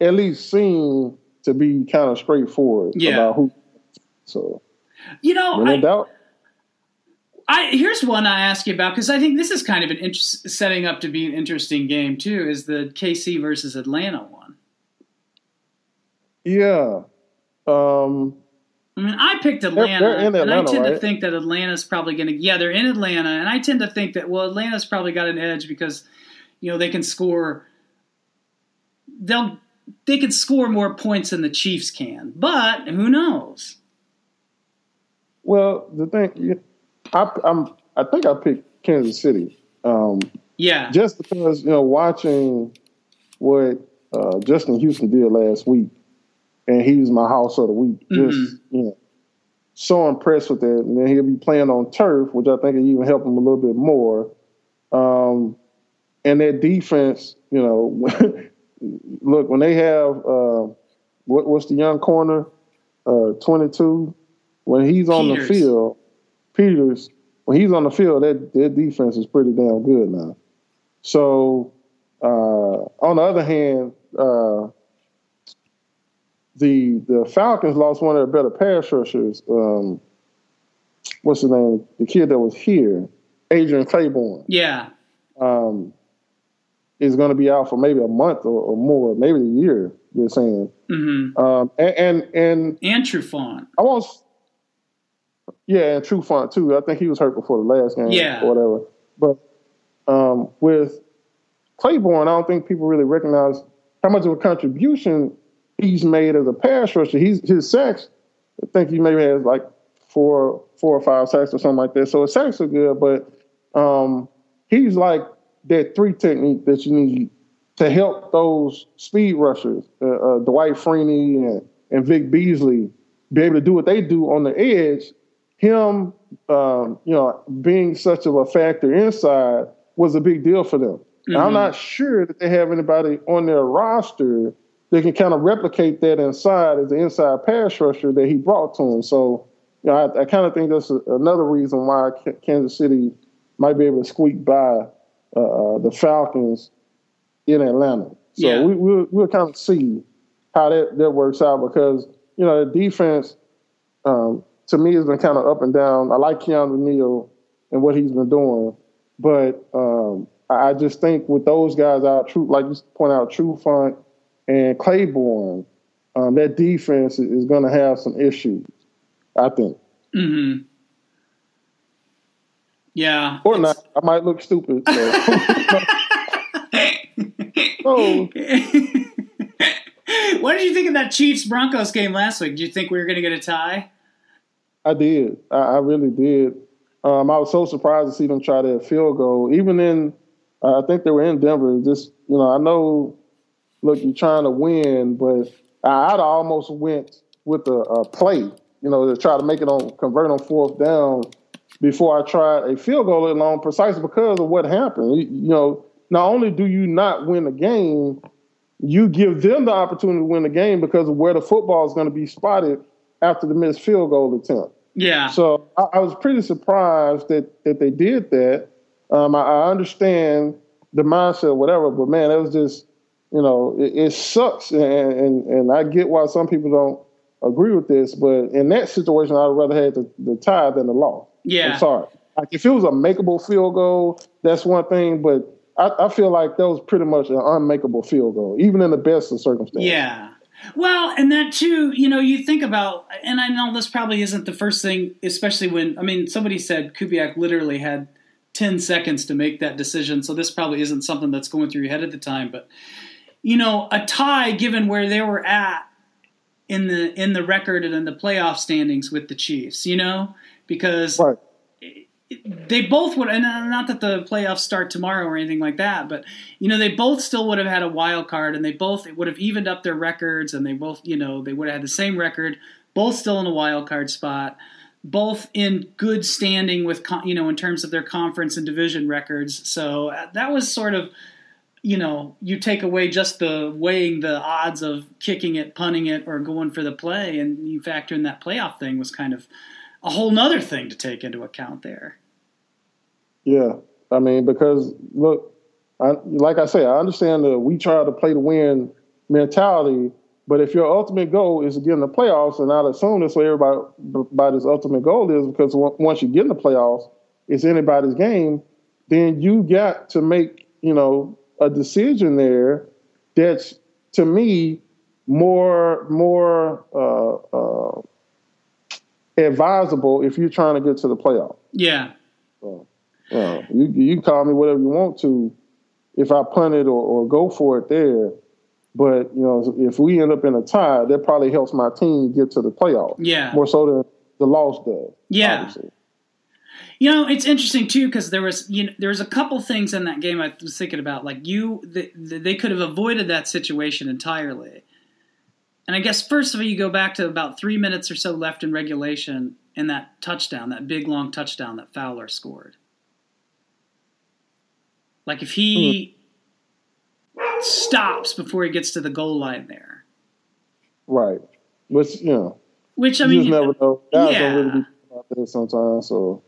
at least seem to be kind of straightforward Yeah. about who. So You know, when I, doubt, I here's one I ask you about because I think this is kind of an interest, setting up to be an interesting game too. Is the KC versus Atlanta one? yeah. Um, I mean, I picked Atlanta, they're in and I Atlanta, tend to think that Atlanta's probably going to. Yeah, they're in Atlanta, and I tend to think that well, Atlanta's probably got an edge because you know they can score. They'll they can score more points than the Chiefs can, but who knows? well, the thing, I, I'm I think I picked Kansas City. Um, Yeah, just because you know watching what uh, Justin Houston did last week, and he was my house of the week. Just you know, so impressed with that. And then he'll be playing on turf, which I think will even help him a little bit more. Um, and that defense, you know, look when they have uh, what, what's the young corner, uh, twenty two, when he's on Peters. the field, Peters. When he's on the field, that that defense is pretty damn good now. So, uh, on the other hand, uh, the the Falcons lost one of their better pass rushers. Um, what's his name? The kid that was here, Adrian Clayborn, yeah, um, is going to be out for maybe a month or, or more, maybe a year. They're saying, hmm um, and, and and and Font, I want, yeah, and Trufant too. I think he was hurt before the last game, Yeah. or whatever. But um, with Clayborn, I don't think people really recognize how much of a contribution he's made as a pass rusher. He's his sacks. I think he maybe has like four, four or five sacks or something like that. So his sacks are good, but um, he's like that three technique that you need to help those speed rushers, uh, uh, Dwight Freeney and, and Vic Beasley, be able to do what they do on the edge. Him, um, you know, being such of a factor inside was a big deal for them. Mhm. I'm not sure that they have anybody on their roster that can kind of replicate that inside as the inside pass rusher that he brought to him. So, you know, I, I kind of think that's a, another reason why K- Kansas City might be able to squeak by uh, uh, the Falcons in Atlanta. So Yeah. we, we'll, we'll kind of see how that, that works out because, you know, the defense um, to me has been kind of up and down. I like Keanu Neal and what he's been doing, but um, I just think with those guys out, true like you point out, Trufant and Clayborn, um, that defense is going to have some issues. I think, hmm Yeah, or not. I might look stupid. So. oh, what did you think of that Chiefs Broncos game last week? Did you think we were going to get a tie? I did. I, I really did. Um, I was so surprised to see them try that field goal. Even in, uh, I think they were in Denver. Just you know, I know. Look, you're trying to win, but I, I'd almost went with a, a play. You know, to try to make it on convert on fourth down before I tried a field goal alone, precisely because of what happened. You, you know, not only do you not win the game, you give them the opportunity to win the game because of where the football is going to be spotted after the missed field goal attempt. Yeah, So I, I was pretty surprised that that they did that. Um, I, I understand the mindset, whatever, but man, it was just you know it, it sucks, and, and and I get why some people don't agree with this, but in that situation, I'd rather have the, the tie than the loss. Yeah. I'm sorry. Like if it was a makeable field goal, that's one thing, but I, I feel like that was pretty much an unmakeable field goal, even in the best of circumstances. Yeah. Well, and that too, you know, you think about, and I know this probably isn't the first thing, especially when, I mean, somebody said Kubiak literally had 10 seconds to make that decision, so this probably isn't something that's going through your head at the time, but, you know, a tie, given where they were at, in the in the record and in the playoff standings with the Chiefs. You know, because Right. they both would, and not that the playoffs start tomorrow or anything like that, but you know they both still would have had a wild card, and they both would have evened up their records, and they both, you know, they would have had the same record, both still in a wild card spot, both in good standing with, you know, in terms of their conference and division records. So uh, that was sort of, you know, you take away just the weighing the odds of kicking it, punting it, or going for the play, and you factor in that playoff thing was kind of a whole nother thing to take into account there. Yeah, I mean, because look, I, like I say, I understand that we try to play to win mentality, but if your ultimate goal is to get in the playoffs, and I'd assume that's what everybody's ultimate goal is, because on- once you get in the playoffs, it's anybody's game. Then you got to make you know a decision there that's to me more more uh, uh, advisable if you're trying to get to the playoff. Yeah, Uh, you you call me whatever you want to if I punt it or, or go for it there. But you know, if we end up in a tie, that probably helps my team get to the playoff yeah, more so than the loss does. Yeah. obviously. You know, it's interesting too because there was you know there was a couple things in that game I was thinking about. Like you, they, they could have avoided that situation entirely. And I guess first of all, you go back to about three minutes or so left in regulation, and that touchdown, that big long touchdown that Fowler scored. Like if he stops before he gets to the goal line there, right. Which you know, which I you mean, just never know. Guys yeah. don't really be out there sometimes. So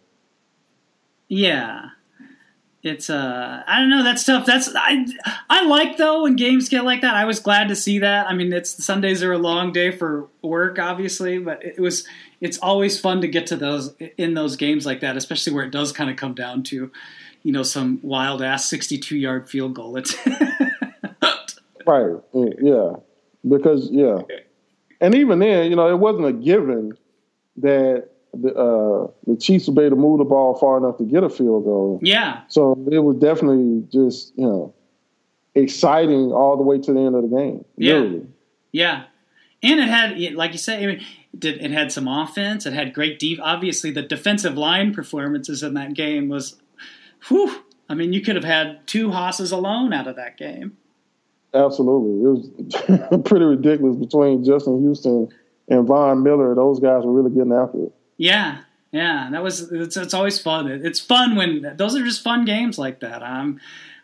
Yeah. It's uh I don't know, that's tough. That's I I like though when games get like that. I was glad to see that. I mean, it's Sundays are a long day for work obviously, but it was it's always fun to get to those in those games like that, especially where it does kind of come down to, you know, some wild ass 62-yard field goal. It's right, yeah, because yeah, and even then, you know, it wasn't a given that the uh, the Chiefs would be able to move the ball far enough to get a field goal. yeah. So it was definitely just, you know, exciting all the way to the end of the game. Yeah. Literally. Yeah, and it had, like you say, I mean, it had some offense. It had great deep. Obviously, the defensive line performances in that game was, whew. I mean, you could have had two hosses alone out of that game. Absolutely. It was pretty ridiculous between Justin Houston and Von Miller. Those guys were really getting after it. Yeah, yeah, that was. It's, it's always fun. It's fun when those are just fun games like that. I'm,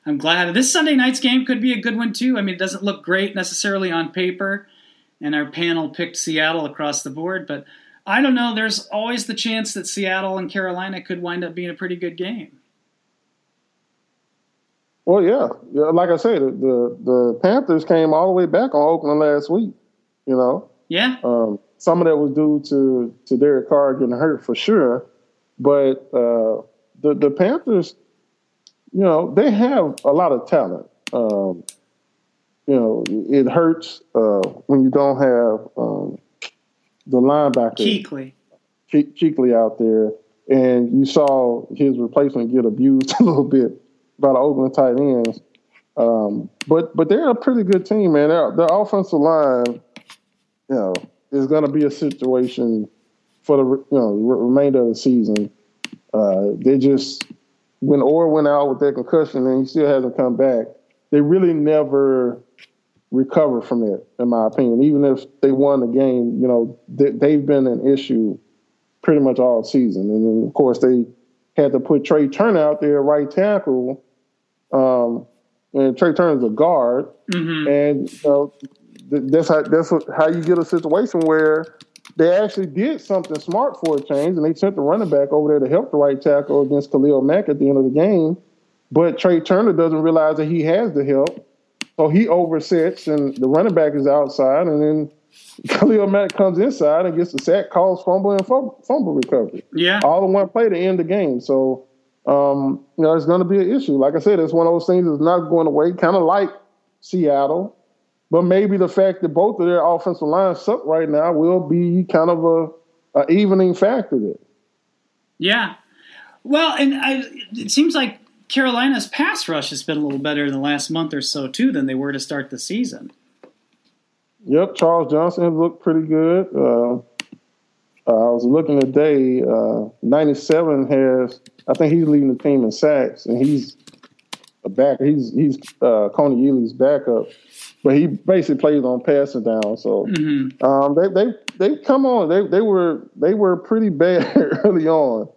I'm glad this Sunday night's game could be a good one too. I mean, it doesn't look great necessarily on paper, and our panel picked Seattle across the board, but I don't know. There's always the chance that Seattle and Carolina could wind up being a pretty good game. Well, yeah. yeah like I said, the, the, the Panthers came all the way back on Oakland last week, you know. Yeah, Um, some of that was due to, to Derek Carr getting hurt for sure. But uh, the, the Panthers, you know, they have a lot of talent. Um, you know, it hurts uh, when you don't have um, the linebacker Kuechly. Che- Cheekley out there, and you saw his replacement get abused a little bit by the Oakland tight ends. Um, but but they're a pretty good team, man. Their, their offensive line, you know, is going to be a situation for the you know re- remainder of the season. Uh, they just when Oher went out with that concussion and he still hasn't come back. They really never recover from it, in my opinion. Even if they won the game, you know, they, they've been an issue pretty much all season. And then, of course, they had to put Trai Turner out there, right tackle. Um, and Trai Turner's a guard, hmm and you know, that's how that's what, how you get a situation where they actually did something smart for a change, and they sent the running back over there to help the right tackle against Khalil Mack at the end of the game. But Trai Turner doesn't realize that he has the help, so he oversets, and the running back is outside, and then Khalil Mack comes inside and gets the sack, calls fumble and fumble, fumble recovery Yeah, all in one play to end the game. So, um, you know, it's going to be an issue. Like I said, it's one of those things that's not going away, kind of like Seattle. But maybe the fact that both of their offensive lines suck right now will be kind of a, a evening factor there. yeah. Well, and I, it seems like Carolina's pass rush has been a little better in the last month or so too than they were to start the season. Yep, Charles Johnson looked pretty good. Uh, uh, I was looking today. Uh, Ninety-seven has, I think he's leading the team in sacks, and he's a back. He's he's uh, Kony Ealy's backup, but he basically plays on passing down. So Mm-hmm. um, they they they come on. They they were they were pretty bad early on.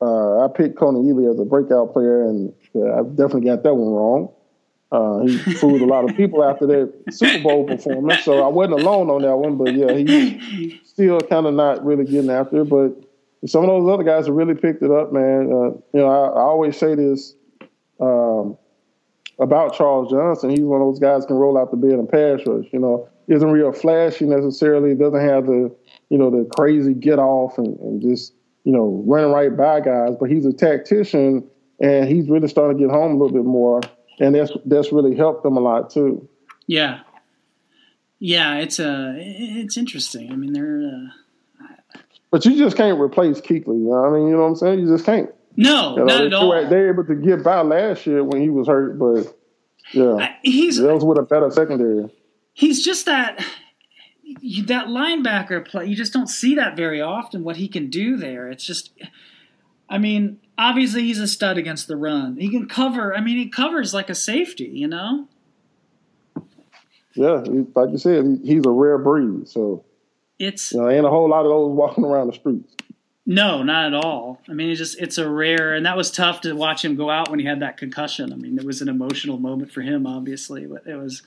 Uh, I picked Kony Ealy as a breakout player, and yeah, I definitely got that one wrong. Uh, he fooled a lot of people after that Super Bowl performance, so I wasn't alone on that one. But yeah, he's still kind of not really getting after it. But some of those other guys have really picked it up, man. Uh, you know, I, I always say this um, about Charles Johnson. He's one of those guys can roll out the bed and pass rush. You know, isn't real flashy necessarily. Doesn't have the you know the crazy get off and, and just you know running right by guys. But he's a tactician, and he's really starting to get home a little bit more. And that's that's really helped them a lot too. Yeah, yeah. It's uh, it's interesting. I mean, they're uh, But you just can't replace Kuechly. You know? I mean, you know what I'm saying? You just can't. No, You know, not they, at all. They were able to get by last year when he was hurt, but yeah, he's that was with a better secondary. he's just that that linebacker play. You just don't see that very often. What he can do there, it's just. I mean, obviously he's a stud against the run. He can cover. I mean, he covers like a safety. You know. Yeah, like you said, he's a rare breed. So It's you know, ain't a whole lot of those walking around the streets. No, not at all. I mean, it's just it's a rare, and that was tough to watch him go out when he had that concussion. I mean, it was an emotional moment for him, obviously, but it was.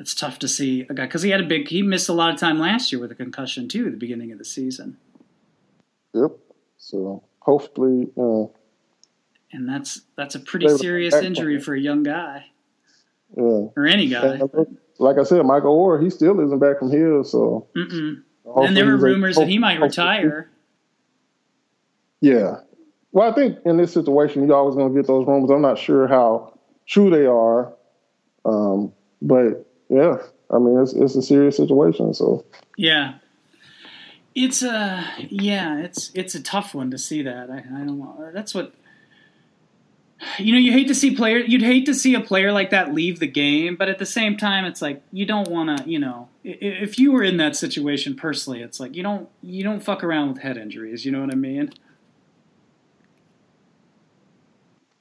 It's tough to see a guy because he had a big. He missed a lot of time last year with a concussion too at the beginning of the season, Yep. So hopefully, uh, and that's that's a pretty serious injury for a young guy yeah. or any guy. Like I said, Michael Oher, he still isn't back from here. So And there were rumors that he might retire. Yeah. Well, I think in this situation, you're always going to get those rumors. I'm not sure how true they are. Um, but yeah, I mean, it's, it's a serious situation. So Yeah. It's a yeah, it's it's a tough one to see that. I, I don't know. That's what you know. You hate to see player. You'd hate to see a player like that leave the game, but at the same time, it's like you don't want to. You know, if you were in that situation personally, it's like you don't you don't fuck around with head injuries. You know what I mean?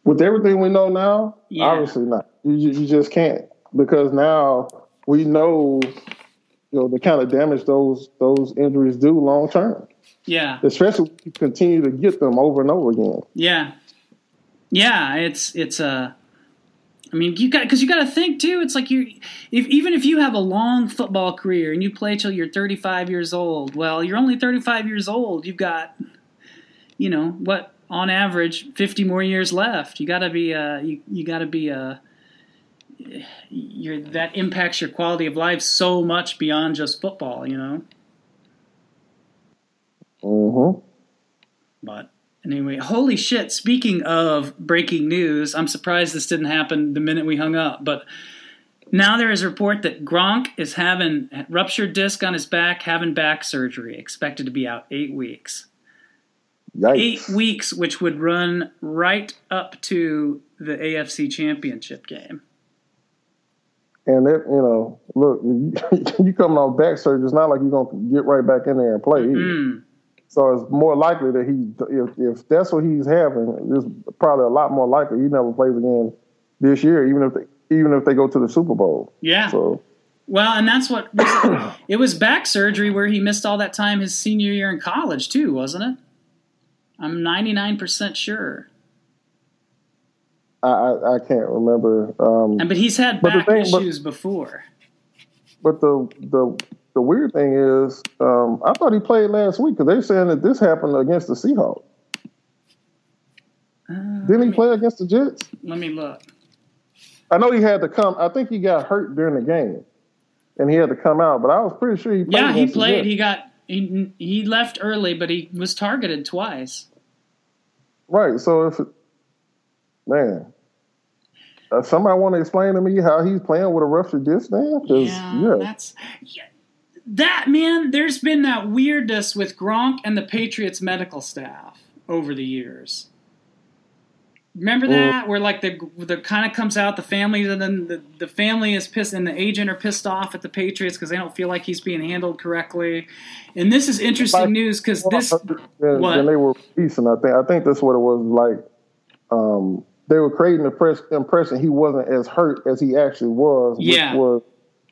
With everything we know now, Yeah. obviously not. You, you just can't because now we know, you know, the kind of damage those those injuries do long term, Yeah, especially if you continue to get them over and over again. yeah, yeah. It's it's a. I mean, you got because you got to think too. It's like you, if even if you have a long football career and you play till you're 35 years old, well, you're only 35 years old. You've got, you know, what on average 50 more years left. You got to be, uh, you you got to be, uh, your that impacts your quality of life so much beyond just football. You know, hmm but. Anyway, holy shit. Speaking of breaking news, I'm surprised this didn't happen the minute we hung up, but now there is a report that Gronk is having ruptured disc on his back, having back surgery, expected to be out eight weeks. Yikes. Eight weeks, which would run right up to the AFC Championship game. And that, you know, look, you, coming off back surgery, it's not like you're going to get right back in there and play. either. Mm, So it's more likely that he, if, if that's what he's having, it's probably a lot more likely he never plays again this year, even if they, even if they go to the Super Bowl. yeah. So Well, and that's what was it, it was back surgery where he missed all that time his senior year in college too, wasn't it? I'm 99% sure. I, I, I can't remember. Um, And but he's had But back thing- but- issues before. but the the the weird thing is, um, I thought he played last week because they're saying that this happened against the Seahawks. Uh, Didn't he me, play against the Jets? let me look. I know he had to come. I think he got hurt during the game, and he had to come out. But I was pretty sure he played. Yeah, he played. He got he he left early, but he was targeted twice. Right. So if man, uh, somebody want to explain to me how he's playing with a ruptured disc now? Yeah, yeah, that's yeah, that man. There's been that weirdness with Gronk and the Patriots medical staff over the years. Remember that where like the the kind of comes out the family and then the, the family is pissed and the agent are pissed off at the Patriots because they don't feel like he's being handled correctly. And this is interesting news because this then, what? then they were releasing. I think I think that's what it was like. Um, they were creating the pres- impression he wasn't as hurt as he actually was, which Yeah. was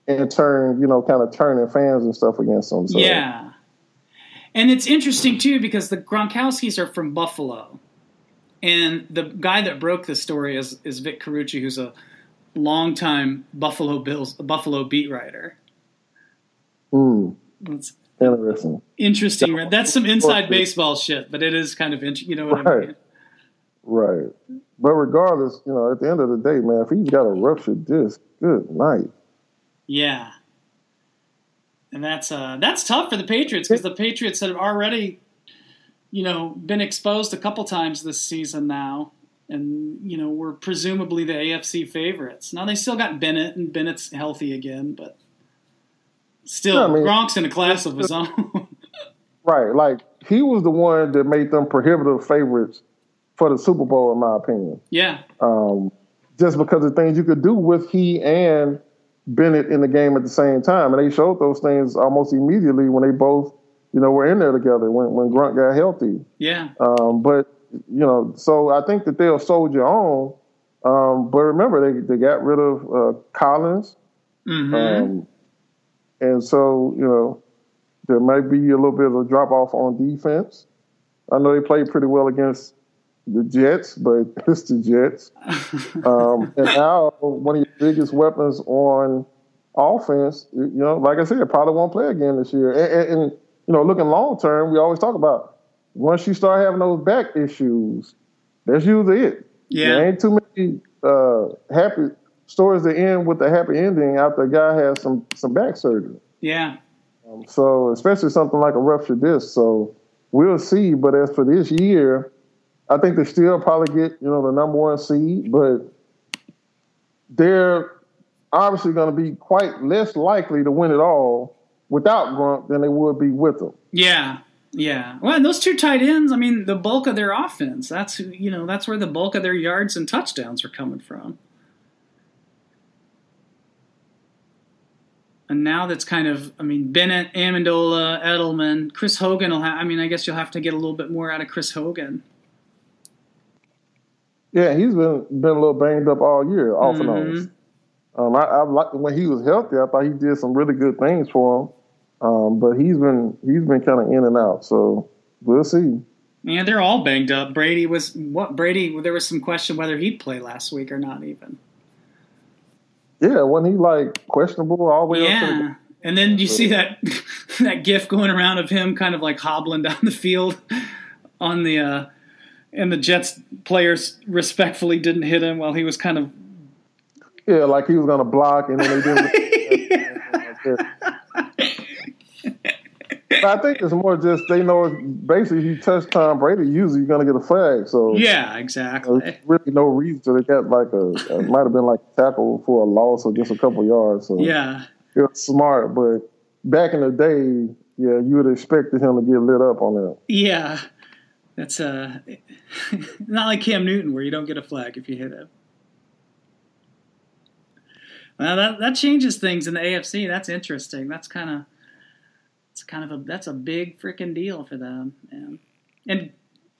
in turn, you know, kind of turning fans and stuff against him. So, Yeah. And it's interesting too because the Gronkowskis are from Buffalo. And the guy that broke the story is, is Vic Carucci, who's a longtime Buffalo Bills Buffalo beat writer. mm, That's interesting. interesting. That's some inside baseball shit, but it is kind of interesting. You know what I Right. mean? Right. But regardless, you know, at the end of the day, man, if he's got a ruptured disc, good night. Yeah. And that's uh, that's tough for the Patriots because the Patriots have already, you know, been exposed a couple times this season now, and you know we're presumably the AFC favorites. Now they still got Bennett, and Bennett's healthy again, but still, Yeah, I mean- Gronk's in a class of his own. Right. Like he was the one that made them prohibitive favorites for the Super Bowl, in my opinion. yeah, Um, just because of things you could do with he and Bennett in the game at the same time. And they showed those things almost immediately when they both, you know, were in there together when, when Gronk got healthy. yeah, Um, but you know, so I think that they'll soldier on. Um, but remember, they they got rid of uh, Collins, hmm um, and so you know there might be a little bit of a drop off on defense. I know they played pretty well against the Jets, but it's the Jets. Um, and now one of your biggest weapons on offense, you know, like I said, probably won't play again this year. And, and, and you know, looking long term, we always talk about once you start having those back issues, that's usually it. Yeah. There ain't too many uh, happy stories that end with a happy ending after a guy has some some back surgery. yeah. Um, so especially something like a ruptured disc. So we'll see. But as for this year, I think they still probably get you know the number one seed, but they're obviously going to be quite less likely to win it all without Gronk than they would be with him. Yeah, yeah. Well, those two tight ends, I mean, the bulk of their offense. That's who- you know, that's where the bulk of their yards and touchdowns are coming from. And now that's kind of, I mean, Bennett, Amendola, Edelman, Chris Hogan will have. I mean, I guess you'll have to get a little bit more out of Chris Hogan. Yeah, he's been been a little banged up all year, off and Mhm. on. Um, I, I like when he was healthy. I thought he did some really good things for him. Um, but he's been he's been kind of in and out. So we'll see. Yeah, they're all banged up. Brady was what? Brady. There was some question whether he'd play last week or not. Even. Yeah, wasn't he like questionable all the way up to the Yeah. And then you see that that gif going around of him kind of like hobbling down the field on the uh and the Jets players respectfully didn't hit him while he was kind of Yeah, like he was gonna block and then they didn't. But I think it's more just they know basically if you touch Tom Brady, usually you're gonna get a flag. So Yeah, there's exactly. really no reason to they got like a it might have been like a tackle for a loss or just a couple yards. So Yeah. it was smart, but back in the day, yeah, you would have expected him to get lit up on that. Yeah. That's uh not like Cam Newton where you don't get a flag if you hit him. Well, that that changes things in the AFC. That's interesting. That's kind of kind of a that's a big freaking deal for them, man. And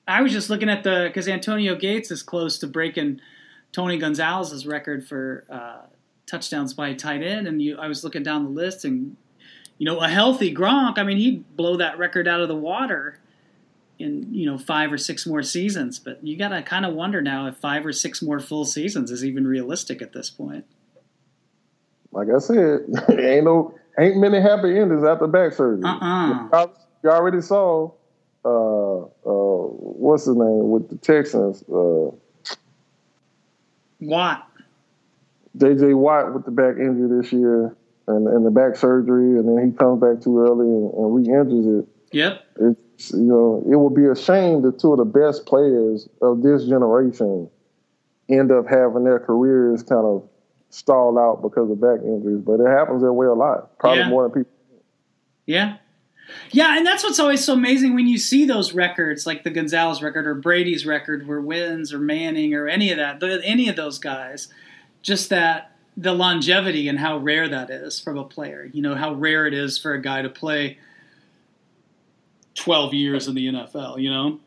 I was just looking at the because Antonio Gates is close to breaking Tony Gonzalez's record for uh, touchdowns by tight end, and you I was looking down the list and you know a healthy Gronk. I mean, he'd blow that record out of the water in you know five or six more seasons. But you got to kind of wonder now if five or six more full seasons is even realistic at this point. Like I said, ain't no ain't many happy endings after back surgery. Uh-uh. You already saw uh, uh, what's his name with the Texans, uh, Watt. J.J. Watt with the back injury this year and, and the back surgery, and then he comes back too early and, and re-injures it. Yep. It's you know it would be a shame that two of the best players of this generation end up having their careers kind of stall out because of back injuries. But it happens that way a lot, probably Yeah. more than people. Yeah. Yeah, and that's what's always so amazing when you see those records, like the Gonzalez record or Brady's record, where wins or Manning or any of that, any of those guys, just that the longevity and how rare that is from a player. You know how rare it is for a guy to play twelve years in the NFL. You know.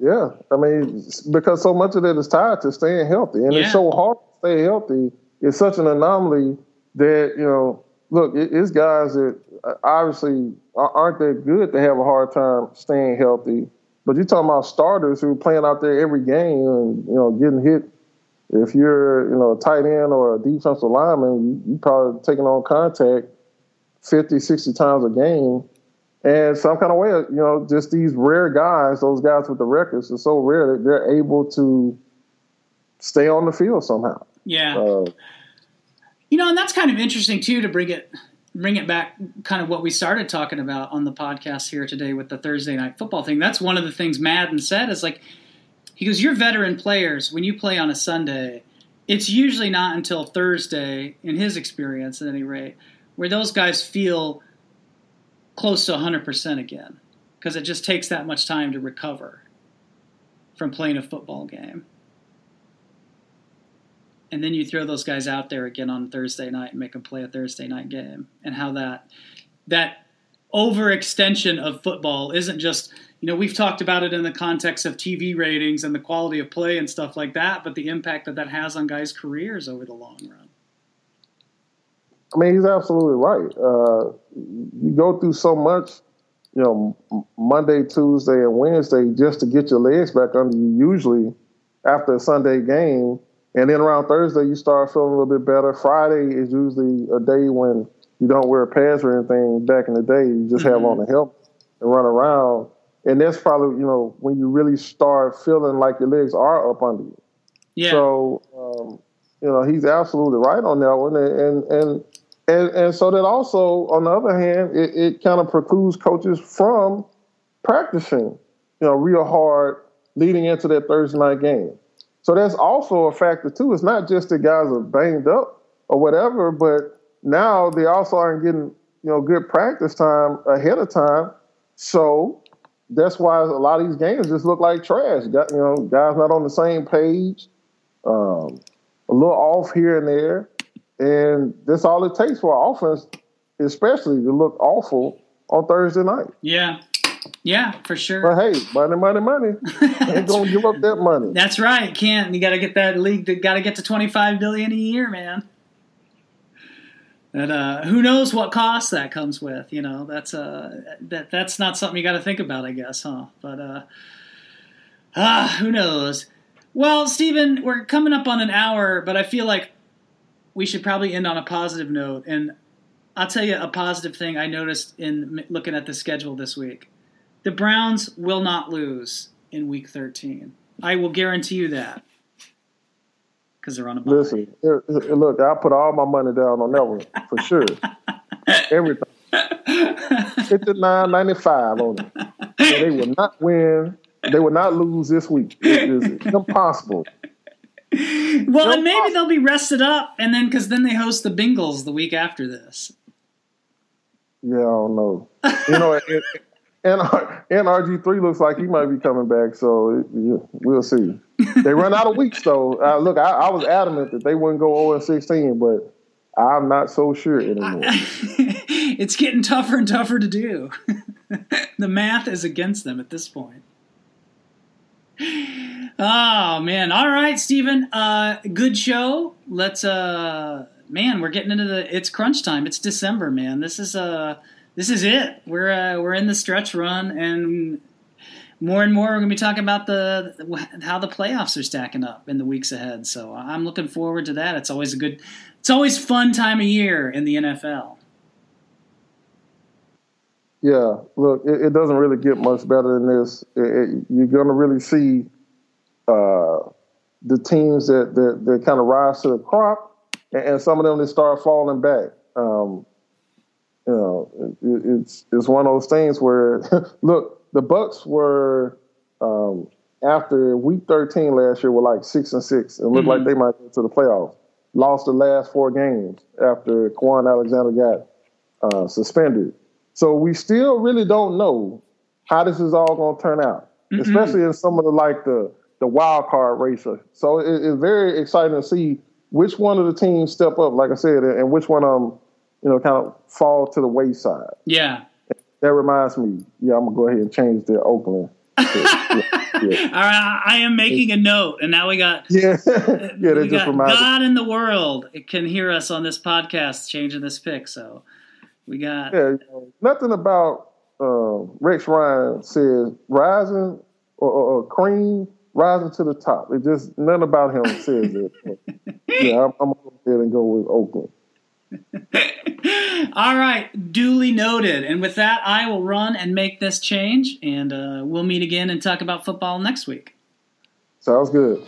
Yeah, I mean, because so much of it is tied to staying healthy, and yeah. it's so hard to stay healthy. It's such an anomaly that you know look, it's guys that uh, obviously aren't that good to have a hard time staying healthy. But you're talking about starters who are playing out there every game and you know getting hit. If you're you know a tight end or a defensive lineman, you, are probably taking on contact 50, 60 times a game. And some kind of way, you know, just these rare guys, those guys with the records, are so rare that they're able to stay on the field somehow. Yeah. Uh, you know, and that's kind of interesting too to bring it bring it back kind of what we started talking about on the podcast here today with the Thursday night football thing. That's one of the things Madden said is like he goes, You're veteran players, when you play on a Sunday, it's usually not until Thursday, in his experience at any rate, where those guys feel close to 100% again because it just takes that much time to recover from playing a football game and then you throw those guys out there again on Thursday night and make them play a Thursday night game, and how that that overextension of football isn't just you know we've talked about it in the context of TV ratings and the quality of play and stuff like that, but the impact that that has on guys' careers over the long run. I mean, he's absolutely right. Uh, you go through so much, you know, Monday, Tuesday, and Wednesday just to get your legs back under you. Usually, after a Sunday game, and then around Thursday, you start feeling a little bit better. Friday is usually a day when you don't wear pads or anything. Back in the day, you just mm-hmm. have on the helmet and run around. And that's probably, you know, when you really start feeling like your legs are up under you. Yeah. So, um, you know, he's absolutely right on that one. And, and, and, and so that also, on the other hand, it, it kind of precludes coaches from practicing, you know, real hard leading into that Thursday night game. So that's also a factor too. It's not just that guys are banged up or whatever, but now they also aren't getting you know good practice time ahead of time. So that's why a lot of these games just look like trash. You know guys not on the same page, um, a little off here and there, and that's all it takes for our offense, especially to look awful on Thursday night. Yeah, yeah, for sure. But hey, money, money, money. Ain't gonna give up that money. That's right. Can't. You got to get that league. Got to get to twenty five billion a year, man. And uh, who knows what cost that comes with? You know, that's uh, that that's not something you got to think about, I guess, huh? But uh, ah, who knows? Well, Stephen, we're coming up on an hour, but I feel like we should probably end on a positive note. And I'll tell you a positive thing I noticed in looking at the schedule this week the Browns will not lose in Week 13. I will guarantee you that because they're on a bye. Listen, look, I put all my money down on that one for sure. Everything. Fifty nine ninety five on it. they will not win. They will not lose this week. It is impossible. Well, and maybe they'll be rested up, and then because then they host the Bengals the week after this. Yeah, I don't know. You know, it, and and RG three looks like he might be coming back. So we'll see. They run out of weeks though. Uh, look, I, I, was adamant that they wouldn't go 0 16, but I'm not so sure anymore. it's getting tougher and tougher to do. the math is against them at this point. Oh man! All right, Stephen. Uh, good show. Let's. Uh, man, we're getting into the. It's crunch time. It's December, man. This is uh this is it. We're uh, we're in the stretch run, and more and more we're going to be talking about the how the playoffs are stacking up in the weeks ahead. So I'm looking forward to that. It's always a good, it's always fun time of year in the NFL. Yeah, look, it, it doesn't really get much better than this. It, it, you're going to really see uh, the teams that, that, that kind of rise to the crop, and, and, some of them that start falling back. Um, you know, it, it's it's one of those things where look, the Bucks were um, after week 13 last year were like six and six and looked mm-hmm. like they might get to the playoffs. Lost the last four games after Kwon Alexander got uh, suspended. So we still really don't know how this is all going to turn out, mm especially in some of the like the the wild card racer. So it, it's very exciting to see which one of the teams step up, like I said, and which one um you know kind of fall to the wayside. Yeah, that reminds me. Yeah, I'm gonna go ahead and change the Oakland. yeah, yeah. All right, I am making a note, and now we got yeah, yeah. We got God in the world it can hear us on this podcast changing this pick. So we got yeah. Nothing about uh, Rex Ryan says rising or, or, or cream rising to the top. It just nothing about him says it. yeah, I'm, I'm, gonna go ahead and go with Oakland. All right, duly noted. And with that, I will run and make this change, and uh, we'll meet again and talk about football next week. Sounds good.